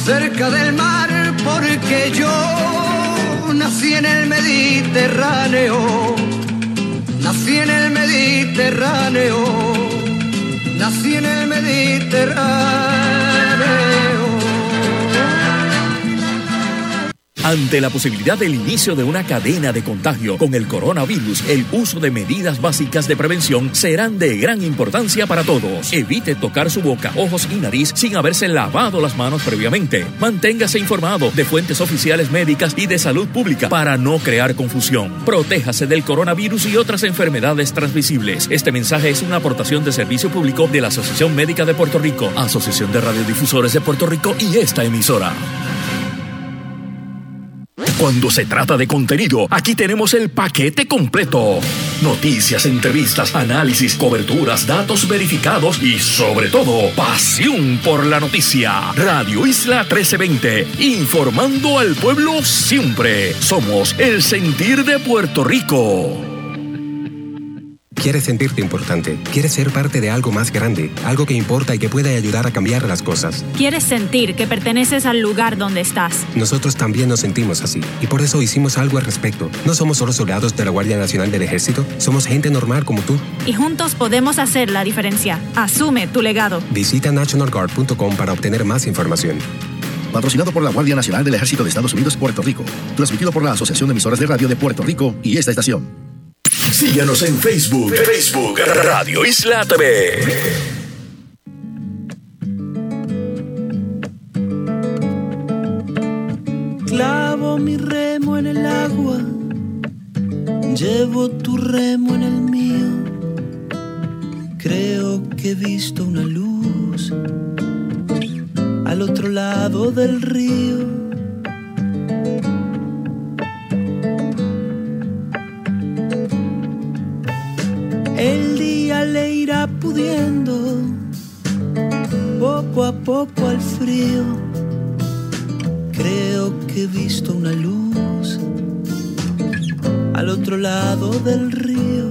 Cerca del mar porque yo nací en el Mediterráneo. Nací en el Mediterráneo. Nací en el Mediterráneo. Ante la posibilidad del inicio de una cadena de contagio con el coronavirus, el uso de medidas básicas de prevención serán de gran importancia para todos. Evite tocar su boca, ojos y nariz sin haberse lavado las manos previamente. Manténgase informado de fuentes oficiales médicas y de salud pública para no crear confusión. Protéjase del coronavirus y otras enfermedades transmisibles. Este mensaje es una aportación de servicio público de la Asociación Médica de Puerto Rico, Asociación de Radiodifusores de Puerto Rico y esta emisora. Cuando se trata de contenido, aquí tenemos el paquete completo. Noticias, entrevistas, análisis, coberturas, datos verificados y sobre todo, pasión por la noticia. Radio Isla 1320, informando al pueblo siempre. Somos el sentir de Puerto Rico. Quieres sentirte importante. Quieres ser parte de algo más grande, algo que importa y que puede ayudar a cambiar las cosas. Quieres sentir que perteneces al lugar donde estás. Nosotros también nos sentimos así y por eso hicimos algo al respecto. No somos solo soldados de la Guardia Nacional del Ejército, somos gente normal como tú. Y juntos podemos hacer la diferencia. Asume tu legado. Visita nationalguard.com para obtener más información. Patrocinado por la Guardia Nacional del Ejército de Estados Unidos, Puerto Rico. Transmitido por la Asociación de Emisoras de Radio de Puerto Rico y esta estación. Síguenos en Facebook. Facebook Radio Isla TV. Clavo mi remo en el agua, llevo tu remo en el mío. Creo que he visto una luz al otro lado del río le irá pudiendo poco a poco al frío. Creo que he visto una luz al otro lado del río.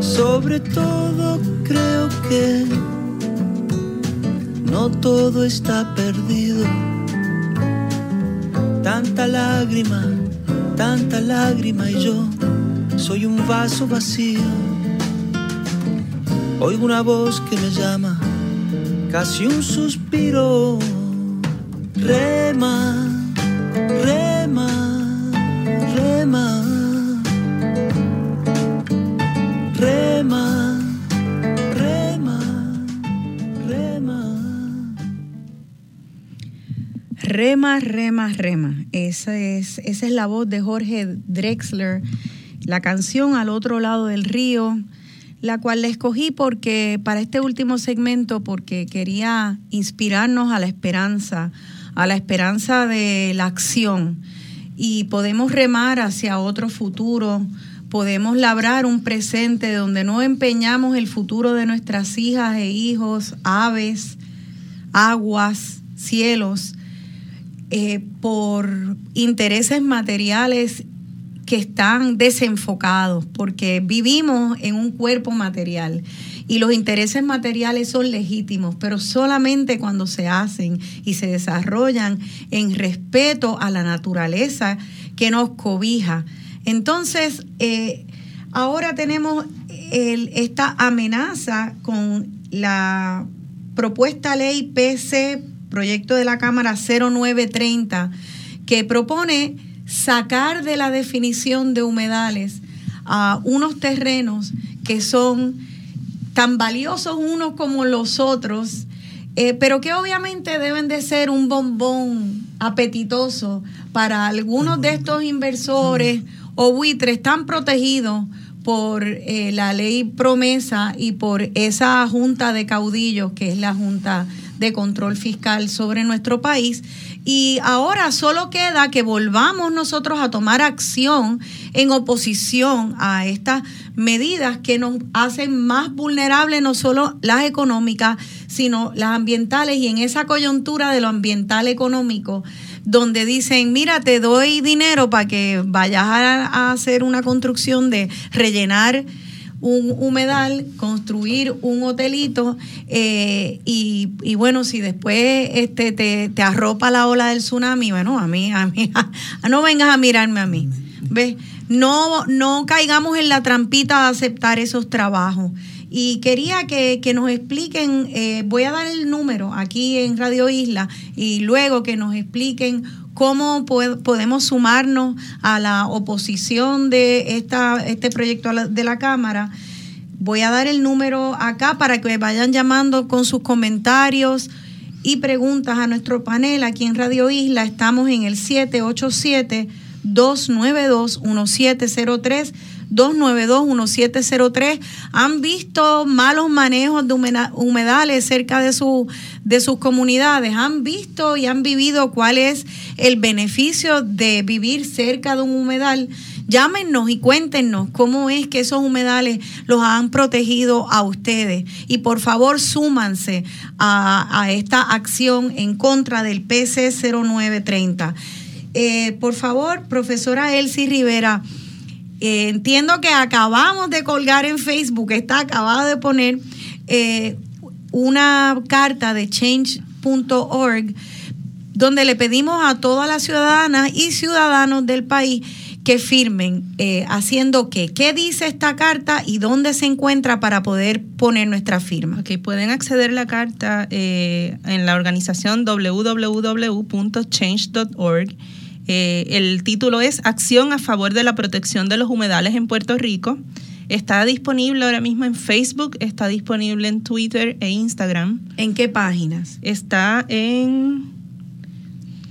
Sobre todo creo que no todo está perdido Tanta lágrima, tanta lágrima y yo soy un vaso vacío. Oigo una voz que me llama, casi un suspiro. Rema, Rema, rema, rema. Esa es, esa es la voz de Jorge Drexler. La canción Al otro lado del río, la cual la escogí porque para este último segmento, porque quería inspirarnos a la esperanza, a la esperanza de la acción. Y podemos remar hacia otro futuro, podemos labrar un presente donde no empeñamos el futuro de nuestras hijas e hijos, aves, aguas, cielos, eh, por intereses materiales que están desenfocados, porque vivimos en un cuerpo material y los intereses materiales son legítimos, pero solamente cuando se hacen y se desarrollan en respeto a la naturaleza que nos cobija. Entonces, eh, ahora tenemos esta amenaza con la propuesta ley PC proyecto de la Cámara 0930, que propone sacar de la definición de humedales a unos terrenos que son tan valiosos unos como los otros, eh, pero que obviamente deben de ser un bombón apetitoso para algunos de estos inversores o buitres tan protegidos por eh, la ley promesa y por esa junta de caudillos que es la junta de control fiscal sobre nuestro país. Y ahora solo queda que volvamos nosotros a tomar acción en oposición a estas medidas que nos hacen más vulnerables no solo las económicas, sino las ambientales y en esa coyuntura de lo ambiental económico donde dicen, mira, te doy dinero para que vayas a, a hacer una construcción de rellenar un humedal, construir un hotelito eh, y, bueno, si después este, te, arropa la ola del tsunami, bueno, a mí, a mí, no vengas a mirarme a mí. ¿Ves? No, no caigamos en la trampita de aceptar esos trabajos. y quería que, nos expliquen, eh, voy a dar el número aquí en Radio Isla y luego que nos expliquen cómo podemos sumarnos a la oposición de esta, este proyecto de la Cámara. Voy a dar el número acá para que vayan llamando con sus comentarios y preguntas a nuestro panel aquí en Radio Isla. Estamos en el 787 292 1703 292-1703 han visto malos manejos de humedales cerca de, su, de sus comunidades, han visto y han vivido cuál es el beneficio de vivir cerca de un humedal. Llámenos y cuéntenos cómo es que esos humedales los han protegido a ustedes. Y por favor, súmanse a, esta acción en contra del PC 0930. Eh, por favor, profesora Elsie Rivera, eh, entiendo que acabamos de colgar en Facebook, está acabado de poner eh, una carta de change.org donde le pedimos a todas las ciudadanas y ciudadanos del país que firmen eh, haciendo qué. ¿Qué dice esta carta y dónde se encuentra para poder poner nuestra firma? Ok, pueden acceder a la carta en la organización www.change.org eh, el título es Acción a favor de la protección de los humedales en Puerto Rico. Está disponible ahora mismo en Facebook, está disponible en Twitter e Instagram. ¿En qué páginas? Está en...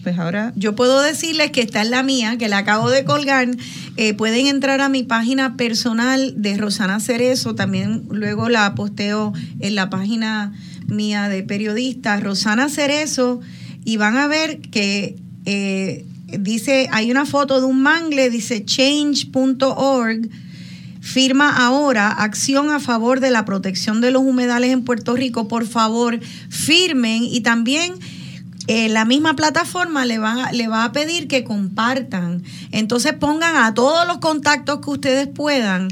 Pues ahora yo puedo decirles que está en la mía, que la acabo de colgar. Eh, pueden entrar a mi página personal de Rosana Cerezo, también luego la posteo en la página mía de periodista, Rosana Cerezo, y van a ver que eh, dice, hay una foto de un mangle, dice change.org, firma ahora acción a favor de la protección de los humedales en Puerto Rico. Por favor, firmen y también eh, la misma plataforma le va, le va a pedir que compartan. Entonces pongan a todos los contactos que ustedes puedan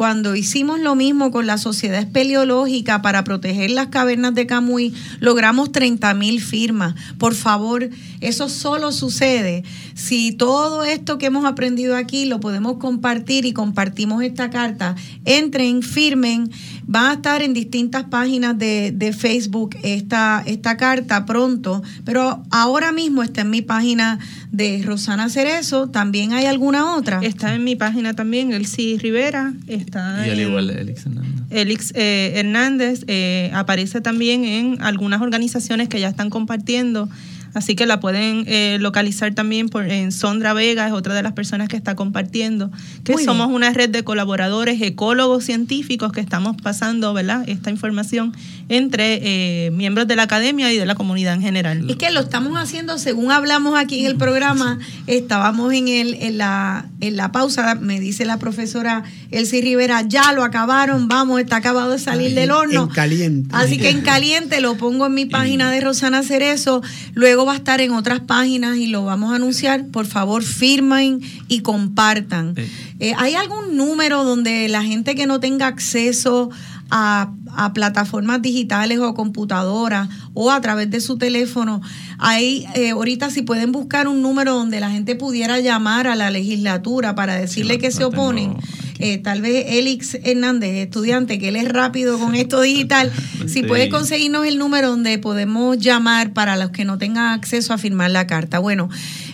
cuando hicimos lo mismo con la Sociedad Espeleológica para proteger las cavernas de Camuy, logramos 30 mil firmas. Por favor, eso solo sucede si todo esto que hemos aprendido aquí lo podemos compartir y compartimos esta carta. Entren, firmen, va a estar en distintas páginas de, de Facebook esta, esta carta pronto, pero ahora mismo está en mi página de Rosana Cerezo. ¿También hay alguna otra? Está en mi página también, Elsie Rivera. Está y al igual Elix Hernández. Elix eh, Hernández eh, aparece también en algunas organizaciones que ya están compartiendo Así que la pueden eh, localizar también por, en Sondra Vega, es otra de las personas que está compartiendo, que somos una red de colaboradores, ecólogos científicos que estamos pasando ¿verdad? esta información entre eh, miembros de la academia y de la comunidad en general. Es que lo estamos haciendo, según hablamos aquí en el programa, estábamos en, el, en, la, en la pausa, me dice la profesora Elsie Rivera, ya lo acabaron, vamos, está acabado de salir del horno. En caliente. Así que en caliente lo pongo en mi página de Rosana Cerezo, luego va a estar en otras páginas y lo vamos a anunciar. Por favor, firmen y compartan. Eh, ¿Hay algún número donde la gente que no tenga acceso a, plataformas digitales o computadoras o a través de su teléfono. Hay, eh, ahorita si pueden buscar un número donde la gente pudiera llamar a la legislatura para decirle que se oponen. Eh, tal vez Elix Hernández, estudiante, que él es rápido con esto digital, si puede conseguirnos el número donde podemos llamar para los que no tengan acceso a firmar la carta. Bueno,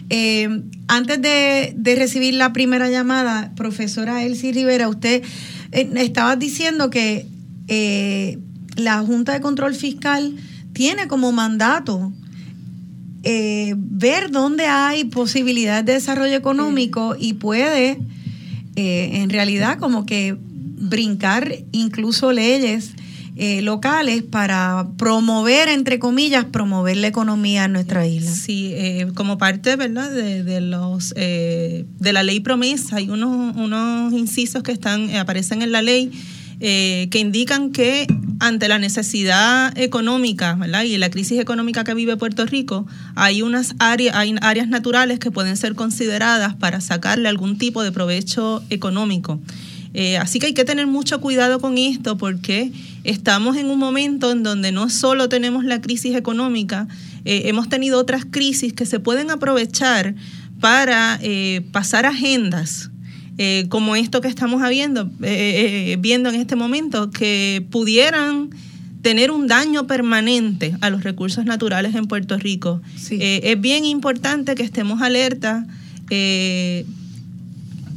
eh, antes de, de recibir la primera llamada, profesora Elsie Rivera, usted estaba diciendo que eh, la Junta de Control Fiscal tiene como mandato eh, ver dónde hay posibilidades de desarrollo económico y puede eh, en realidad como que brincar incluso leyes locales para promover, entre comillas, promover la economía en nuestra isla. Sí, como parte, ¿verdad? De, los de la ley promesa hay unos, unos incisos que están aparecen en la ley eh, que indican que ante la necesidad económica y la crisis económica que vive Puerto Rico, hay unas áreas, hay áreas naturales que pueden ser consideradas para sacarle algún tipo de provecho económico. Eh, así que hay que tener mucho cuidado con esto porque estamos en un momento en donde no solo tenemos la crisis económica, eh, hemos tenido otras crisis que se pueden aprovechar para pasar agendas eh, como esto que estamos habiendo, eh, viendo en este momento, que pudieran tener un daño permanente a los recursos naturales en Puerto Rico. es bien importante que estemos alerta.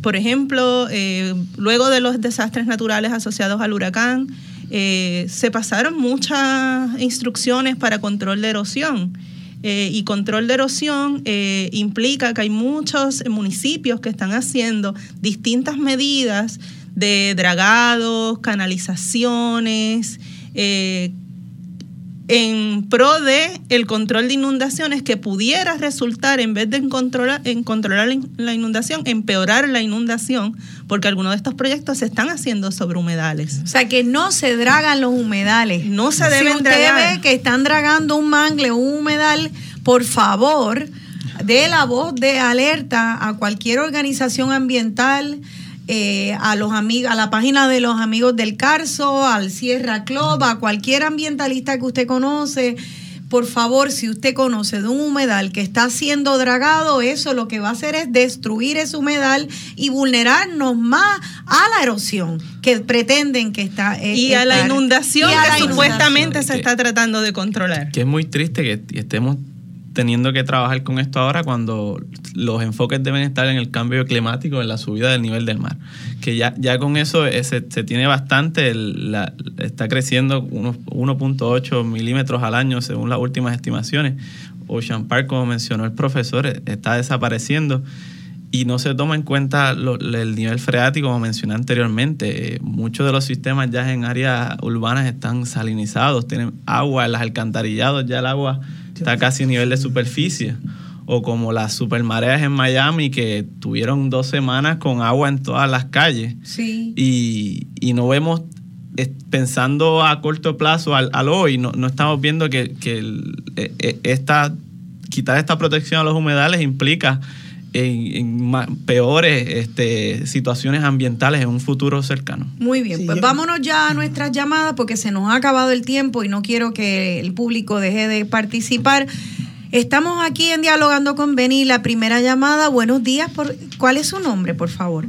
por ejemplo, luego de los desastres naturales asociados al huracán, se pasaron muchas instrucciones para control de erosión. Eh, y control de erosión eh, implica que hay muchos municipios que están haciendo distintas medidas de dragados, canalizaciones, eh, en pro de el control de inundaciones que pudiera resultar en vez de en controlar, en controlar la inundación, empeorar la inundación, porque algunos de estos proyectos se están haciendo sobre humedales. O sea que no se dragan los humedales. No se deben si usted ve que están dragando un mangle, un humedal, por favor, dé la voz de alerta a cualquier organización ambiental eh, a los amigos, a la página de los amigos del Carso, al Sierra Club, a cualquier ambientalista que usted conoce. Por favor, si usted conoce de un humedal que está siendo dragado, eso lo que va a hacer es destruir ese humedal y vulnerarnos más a la erosión que pretenden que está. Eh, y a la inundación que supuestamente se está tratando de controlar. Que es muy triste que estemos teniendo que trabajar con esto ahora cuando los enfoques deben estar en el cambio climático, en la subida del nivel del mar. Que ya, ya con eso eh, se, tiene bastante, está creciendo unos 1.8 milímetros al año según las últimas estimaciones. Ocean Park, como mencionó el profesor, eh, está desapareciendo y no se toma en cuenta el nivel freático, como mencioné anteriormente. Eh, muchos de los sistemas ya en áreas urbanas están salinizados, tienen agua en los alcantarillados, ya el agua está casi a nivel de superficie. O como las supermareas en Miami que tuvieron dos semanas con agua en todas las calles. Sí. Y, no vemos, pensando a corto plazo al, hoy, no, estamos viendo que, e, e, esta, quitar esta protección a los humedales implica en, peores este, situaciones ambientales en un futuro cercano. Muy bien, pues vámonos ya a nuestras llamadas porque se nos ha acabado el tiempo y no quiero que el público deje de participar. Estamos aquí en Dialogando con Beni, la primera llamada. Buenos días, por, ¿cuál es su nombre, por favor?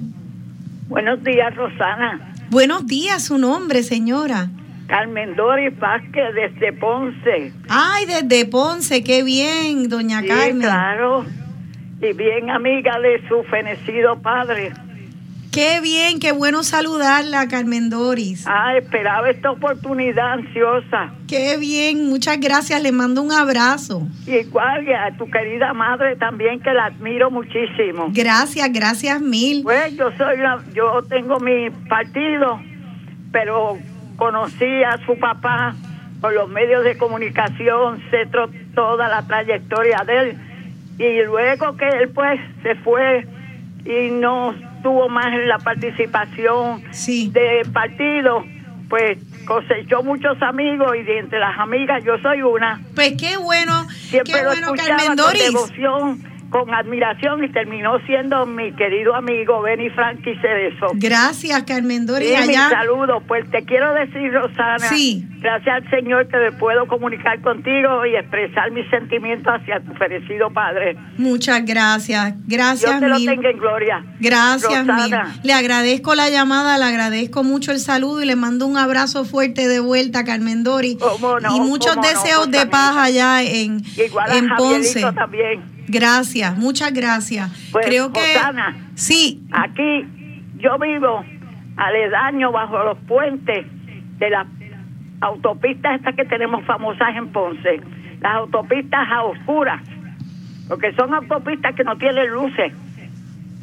Buenos días, Rosana. Buenos días, su nombre, señora. Carmen Doris Vázquez desde Ponce. Ay, desde Ponce, qué bien, doña Carmen. Claro y bien amiga de su fenecido padre. Qué bien, qué bueno saludarla, Carmen Doris. Ah, esperaba esta oportunidad ansiosa. Qué bien, muchas gracias, le mando un abrazo. Igual a tu querida madre también, que la admiro muchísimo. Gracias, gracias mil. Pues yo soy yo tengo mi partido, pero conocí a su papá por los medios de comunicación, sé toda la trayectoria de él y luego que él pues se fue y no tuvo más la participación de partido, pues cosechó muchos amigos y de entre las amigas yo soy una. Pues qué bueno, Siempre qué bueno, Carmen Doris. devoción con admiración y terminó siendo mi querido amigo Benny Frankie Cerezo. Gracias, Carmen Doris. Sí, saludo. Pues te quiero decir, Rosana, sí. gracias al Señor que me puedo comunicar contigo y expresar mis sentimientos hacia tu felicidad padre. Muchas gracias. Gracias, Dios te lo tenga en gloria. Gracias, mil. Le agradezco la llamada, le agradezco mucho el saludo y le mando un abrazo fuerte de vuelta, Carmen Doris. y muchos deseos de paz allá en, en Ponce. también. Gracias, muchas gracias. Pues, Creo que sí. Aquí yo vivo aledaño bajo los puentes de las autopistas estas que tenemos famosas en Ponce, las autopistas a oscuras, porque son autopistas que no tienen luces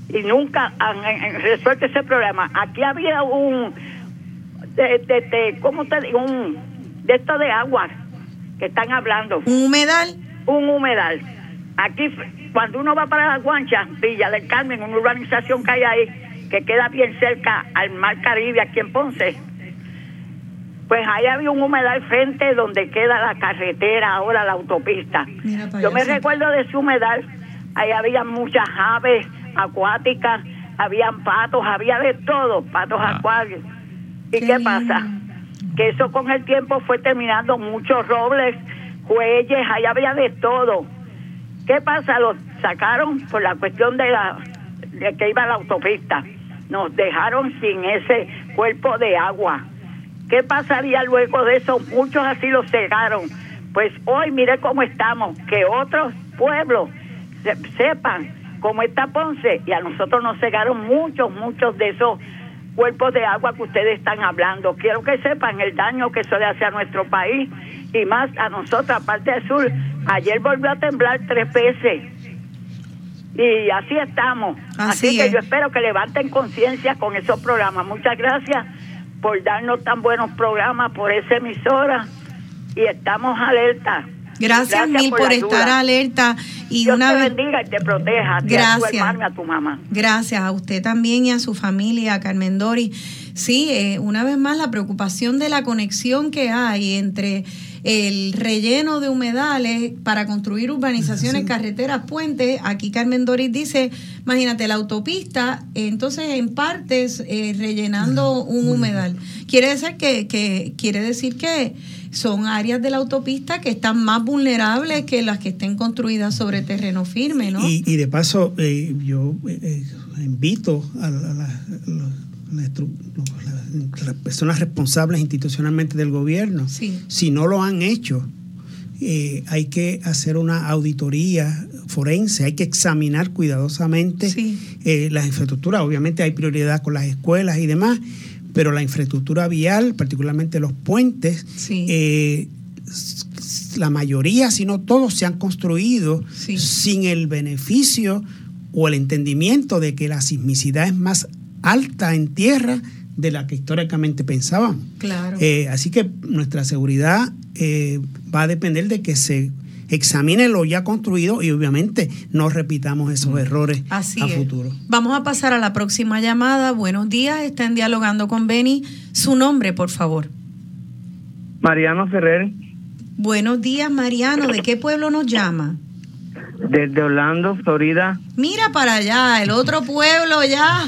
y nunca han, resuelto ese problema. Aquí había un de, de, ¿cómo te digo? Un de esto de agua que están hablando. ¿Un humedal? Un humedal Aquí, cuando uno va para la Guancha, Villa del Carmen, una urbanización que hay ahí, que queda bien cerca al Mar Caribe, aquí en Ponce, pues ahí había un humedal frente donde queda la carretera, ahora la autopista. Yo me recuerdo de ese humedal, ahí había muchas aves acuáticas, habían patos, había de todo, patos ah. acuáticos. ¿Y qué, pasa? Que eso con el tiempo fue terminando muchos robles, cuelles, ahí había de todo ¿Qué pasa? Lo sacaron por la cuestión de la de que iba la autopista. nos dejaron sin ese cuerpo de agua. ¿Qué pasaría luego de eso? Muchos así lo cegaron. Pues hoy mire cómo estamos, que otros pueblos sepan cómo está Ponce y a nosotros nos cegaron muchos, muchos de esos cuerpos de agua que ustedes están hablando. Quiero que sepan el daño que eso le hace a nuestro país y más a nosotros, aparte del sur. Ayer volvió a temblar tres veces y así estamos. Así, que yo espero que levanten conciencia con esos programas. Muchas gracias por darnos tan buenos programas por esa emisora y estamos alerta. Gracias, mil por, estar alerta y Dios una te bendiga y te proteja. Gracias. A tu hermano y a tu mamá. Gracias a usted también y a su familia, a Carmen Dori. Sí, eh, una vez más la preocupación de la conexión que hay entre el relleno de humedales para construir urbanizaciones, carreteras, puentes. Aquí Carmen Doris dice, imagínate la autopista, entonces en partes eh, rellenando un humedal. Quiere decir que, que quiere decir que son áreas de la autopista que están más vulnerables que las que estén construidas sobre terreno firme, ¿no? Y, y de paso, eh, yo eh, eh, invito a, la- a la- las personas responsables institucionalmente del gobierno, Sí. si no lo han hecho, eh, hay que hacer una auditoría forense, hay que examinar cuidadosamente eh, las infraestructuras. Obviamente hay prioridad con las escuelas y demás, pero la infraestructura vial, particularmente los puentes, eh, la mayoría, si no todos, se han construido sin el beneficio o el entendimiento de que la sismicidad es más alta en tierra de la que históricamente pensábamos. Claro. Eh, así que nuestra seguridad eh, va a depender de que se examine lo ya construido y obviamente no repitamos esos errores Así a es. futuro. Vamos a pasar a la próxima llamada. Buenos días, están dialogando con Beni. Su nombre, por favor. Mariano Ferrer, Buenos días, Mariano. ¿De qué pueblo nos llama? desde Orlando, Florida. Mira para allá, el otro pueblo ya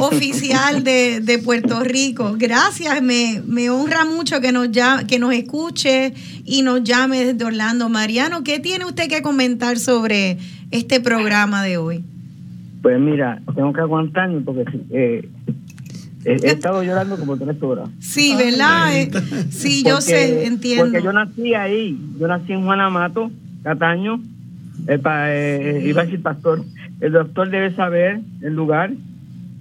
oficial de, de Puerto Rico. Gracias, me, me honra mucho que nos, llame, que nos escuche y nos llame desde Orlando. Mariano, ¿qué tiene usted que comentar sobre este programa de hoy? Pues mira, tengo que aguantarme porque eh, he, he estado llorando como tres horas. Sí, ¿verdad? Eh, sí, yo Porque- sé, entiendo. Porque yo nací ahí, yo nací en Juanamato, Cataño, el pa- eh, iba a decir pastor, el doctor debe saber el lugar,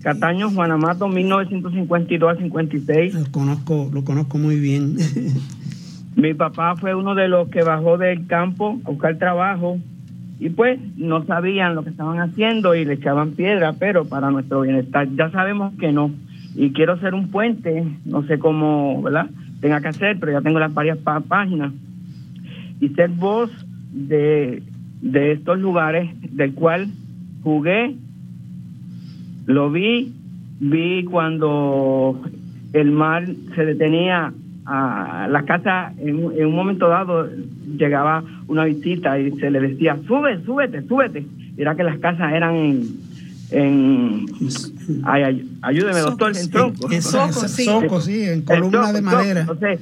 Cataño, Juanamato, 1952 a 56. Lo conozco, lo conozco muy bien. Mi papá fue uno de los que bajó del campo a buscar trabajo y pues no sabían lo que estaban haciendo y le echaban piedra, pero para nuestro bienestar ya sabemos que no. Y quiero ser un puente, no sé cómo, ¿verdad? Tenga que hacer, pero ya tengo las varias páginas. Y ser voz de, de estos lugares del cual jugué, lo vi, vi cuando el mar se detenía a la casa en, un- en un momento dado llegaba una visita y se le decía sube súbete súbete era que las casas eran en, en ay, ay, ayúdeme doctor en tronco. En- en soco, sí. soco, sí, en columna de madera. entonces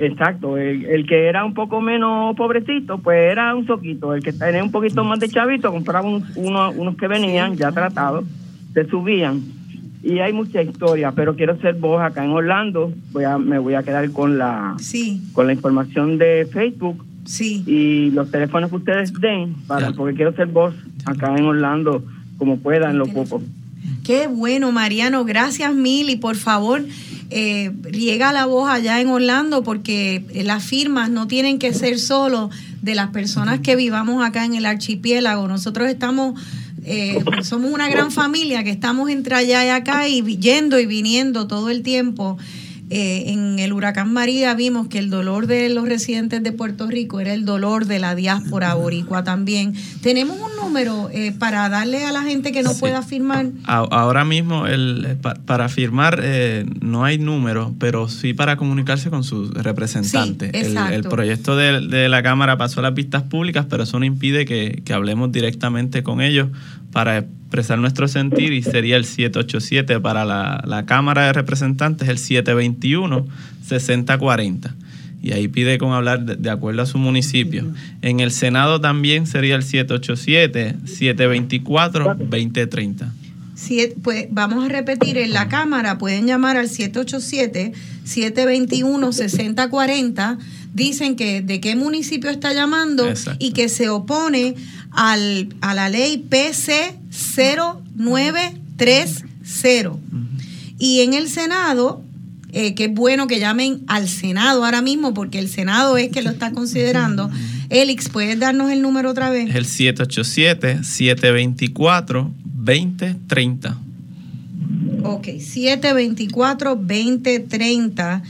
exacto el, el que era un poco menos pobrecito pues era un soquito el que tenía un poquito más de chavito compraba un- uno- unos que venían ya tratados se subían y hay mucha historia, pero quiero ser voz acá en Orlando. Voy a, me voy a quedar con la con la información de Facebook sí. y los teléfonos que ustedes den, para, porque quiero ser voz acá en Orlando como pueda en lo poco. Qué bueno, Mariano. Gracias mil y por favor, eh, riega la voz allá en Orlando porque las firmas no tienen que ser solo de las personas que vivamos acá en el archipiélago. Nosotros estamos, eh, somos una gran familia que estamos entre allá y acá y yendo y viniendo todo el tiempo. Eh, en el huracán María vimos que el dolor de los residentes de Puerto Rico era el dolor de la diáspora boricua también. Tenemos un número eh, para darle a la gente que no pueda firmar. Ahora mismo, el, pa- para firmar eh, no hay número, pero sí para comunicarse con su representante. Sí, el, exacto. el proyecto de, de la Cámara pasó a las vistas públicas, pero eso no impide que, que hablemos directamente con ellos para expresar nuestro sentir y sería el 787 para la, la Cámara de Representantes, el 721-6040. Y ahí pide con hablar de, acuerdo a su municipio. En el Senado también sería el 787-724-2030. pues vamos a repetir en la cámara, pueden llamar al 787-721-6040. Dicen que de qué municipio está llamando y que se opone al, a la ley PC 0930. Y en el Senado, eh, que es bueno que llamen al Senado ahora mismo, porque el Senado es que lo está considerando. Elix, ¿puedes darnos el número otra vez? El 787-724-2030. Ok, 724-2030.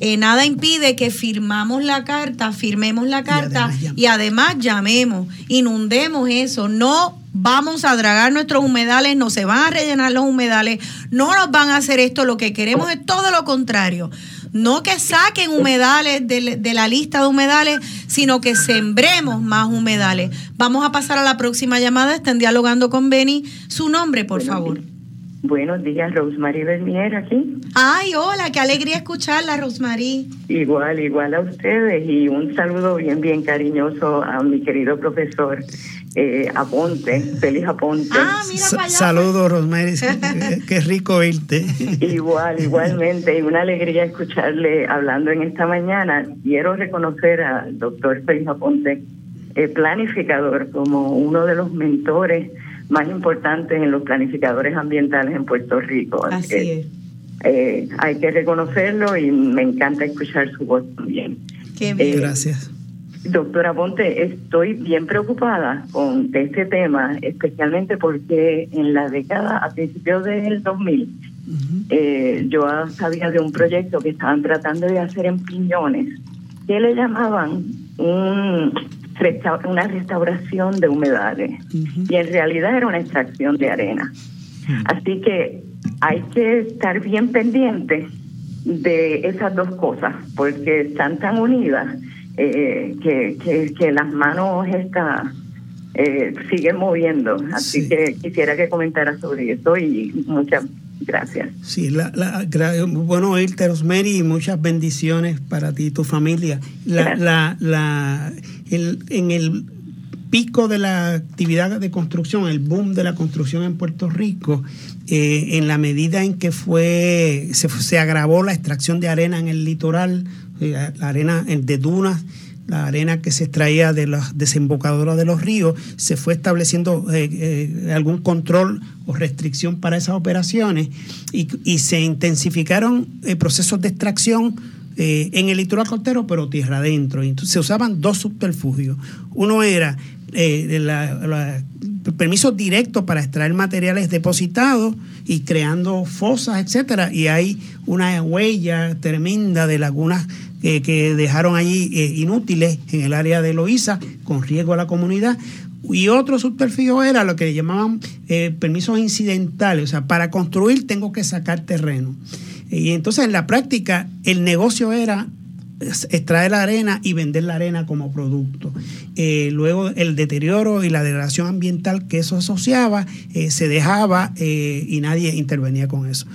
Eh, nada impide que firmamos la carta, firmemos la carta y además, llamemos, inundemos eso. No vamos a dragar nuestros humedales, no se van a rellenar los humedales, no nos van a hacer esto. Lo que queremos es todo lo contrario. No que saquen humedales de, de la lista de humedales, sino que sembremos más humedales. Vamos a pasar a la próxima llamada. Están dialogando con Beni. Su nombre, por favor. Buenos días, Rosemary Bernier aquí. Ay, hola, qué alegría escucharla, Rosemary. Igual, igual a ustedes y un saludo bien, bien cariñoso a mi querido profesor eh, Aponte, feliz Aponte. Ah, Saludos, Rosemary, qué rico irte. Igual, igualmente, y una alegría escucharle hablando en esta mañana. Quiero reconocer al doctor Félix Aponte, eh, planificador, como uno de los mentores más importantes en los planificadores ambientales en Puerto Rico. Así es. Eh, hay que reconocerlo y me encanta escuchar su voz también. Qué bien. Eh, Gracias. Doctora Ponte, estoy bien preocupada con este tema, especialmente porque en la década, a principios del 2000, eh, yo sabía de un proyecto que estaban tratando de hacer en Piñones, que le llamaban un una restauración de humedales y en realidad era una extracción de arena. Así que hay que estar bien pendientes de esas dos cosas porque están tan unidas eh, que, que, las manos estas eh, siguen moviendo. Así que quisiera que comentara sobre eso y muchas gracias. Sí, la, la, bueno oírte, Rosemary, y muchas bendiciones para ti y tu familia. La, la, la, el, en el pico de la actividad de construcción, el boom de la construcción en Puerto Rico, eh, en la medida en que fue se, se, agravó la extracción de arena en el litoral, eh, la arena de dunas, la arena que se extraía de las desembocadoras de los ríos, se fue estableciendo eh, algún control o restricción para esas operaciones y, se intensificaron procesos de extracción en el litoral costero, pero tierra adentro. Se usaban dos subterfugios. Uno era eh, la, permisos directos para extraer materiales depositados y creando fosas, etcétera, y hay una huella tremenda de lagunas que dejaron allí eh, inútiles en el área de Loíza, con riesgo a la comunidad. Y otro subterfugio era lo que llamaban eh, permisos incidentales, o sea, para construir tengo que sacar terreno. Y entonces en la práctica el negocio era extraer la arena y vender la arena como producto. Eh, luego el deterioro y la degradación ambiental que eso asociaba eh, se dejaba eh, y nadie intervenía con eso.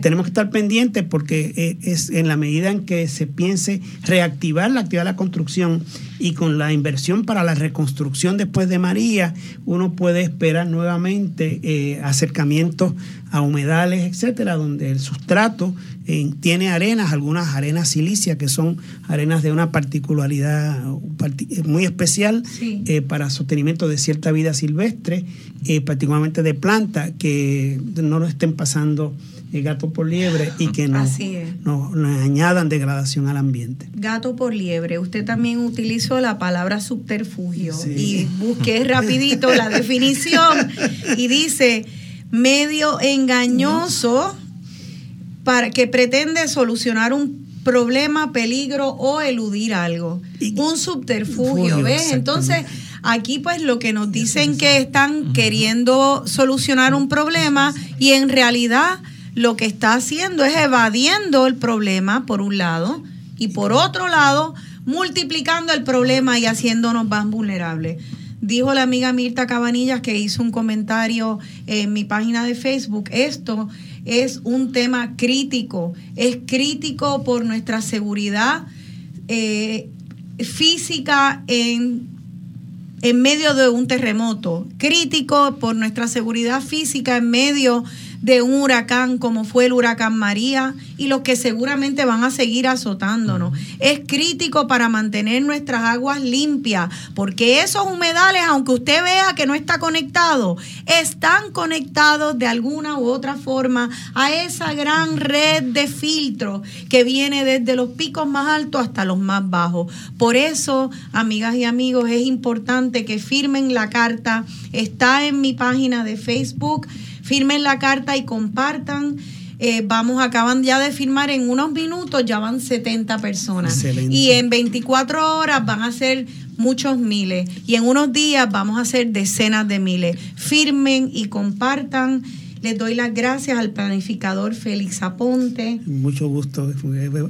tenemos que estar pendientes porque es en la medida en que se piense reactivar la actividad de la construcción y con la inversión para la reconstrucción después de María, uno puede esperar nuevamente acercamientos a humedales, etcétera, donde el sustrato tiene arenas, algunas arenas silicias que son arenas de una particularidad muy especial eh, para sostenimiento de cierta vida silvestre, eh, particularmente de plantas que no lo estén pasando gato por liebre y que no, no, añadan degradación al ambiente. Gato por liebre, usted también utilizó la palabra subterfugio y busqué rapidito la definición y dice medio engañoso para que pretende solucionar un problema, peligro o eludir algo. un subterfugio, ¿ves? Entonces, aquí pues lo que nos dicen que están queriendo solucionar un problema y en realidad lo que está haciendo es evadiendo el problema por un lado y por otro lado multiplicando el problema y haciéndonos más vulnerables. Dijo la amiga Mirta Cabanillas que hizo un comentario en mi página de Facebook, esto es un tema crítico, es crítico por nuestra seguridad eh, física en en medio de un terremoto, crítico por nuestra seguridad física en medio de un huracán como fue el huracán María y los que seguramente van a seguir azotándonos. Es crítico para mantener nuestras aguas limpias, porque esos humedales, aunque usted vea que no está conectado, están conectados de alguna u otra forma a esa gran red de filtros que viene desde los picos más altos hasta los más bajos. Por eso, amigas y amigos, es importante que firmen la carta. Está en mi página de Facebook firmen la carta y compartan. Eh, vamos, acaban ya de firmar en unos minutos, ya van 70 personas. Y en 24 horas van a ser muchos miles. Y en unos días vamos a hacer decenas de miles. Firmen y compartan. Les doy las gracias al planificador Félix Aponte. Mucho gusto,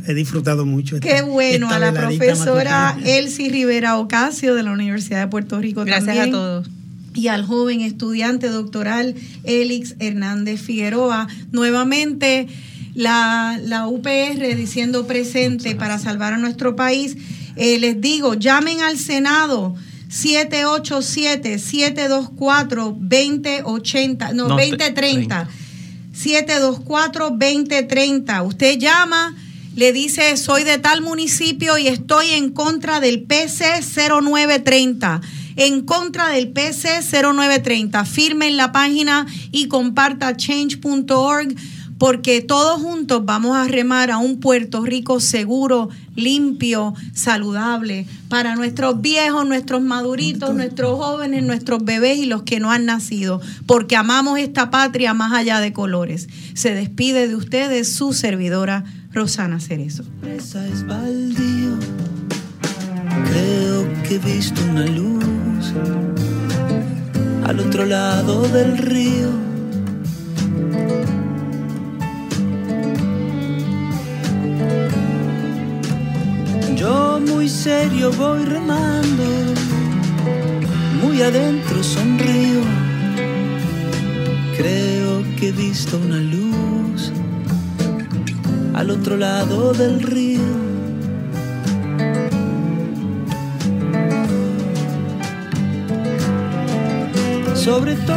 he disfrutado mucho. Qué bueno, a la profesora Elsie Rivera Ocasio de la Universidad de Puerto Rico. Gracias a todos y al joven estudiante doctoral Élix Hernández Figueroa. Nuevamente, la, la UPR diciendo presente para salvar a nuestro país. Eh, les digo, llamen al Senado. 787-724-2080, no, 2030. 724-2030. Usted llama, le dice, soy de tal municipio y estoy en contra del PC 0930 en contra del PC 0930. Firme en la página y comparta change.org porque todos juntos vamos a remar a un Puerto Rico seguro, limpio, saludable para nuestros viejos, nuestros maduritos, nuestros jóvenes, nuestros bebés y los que no han nacido, porque amamos esta patria más allá de colores. Se despide de ustedes su servidora Rosana Cerezo. Creo que he visto una luz al otro lado del río. Yo muy serio voy remando, muy adentro sonrío. Creo que he visto una luz al otro lado del río. Sobre todo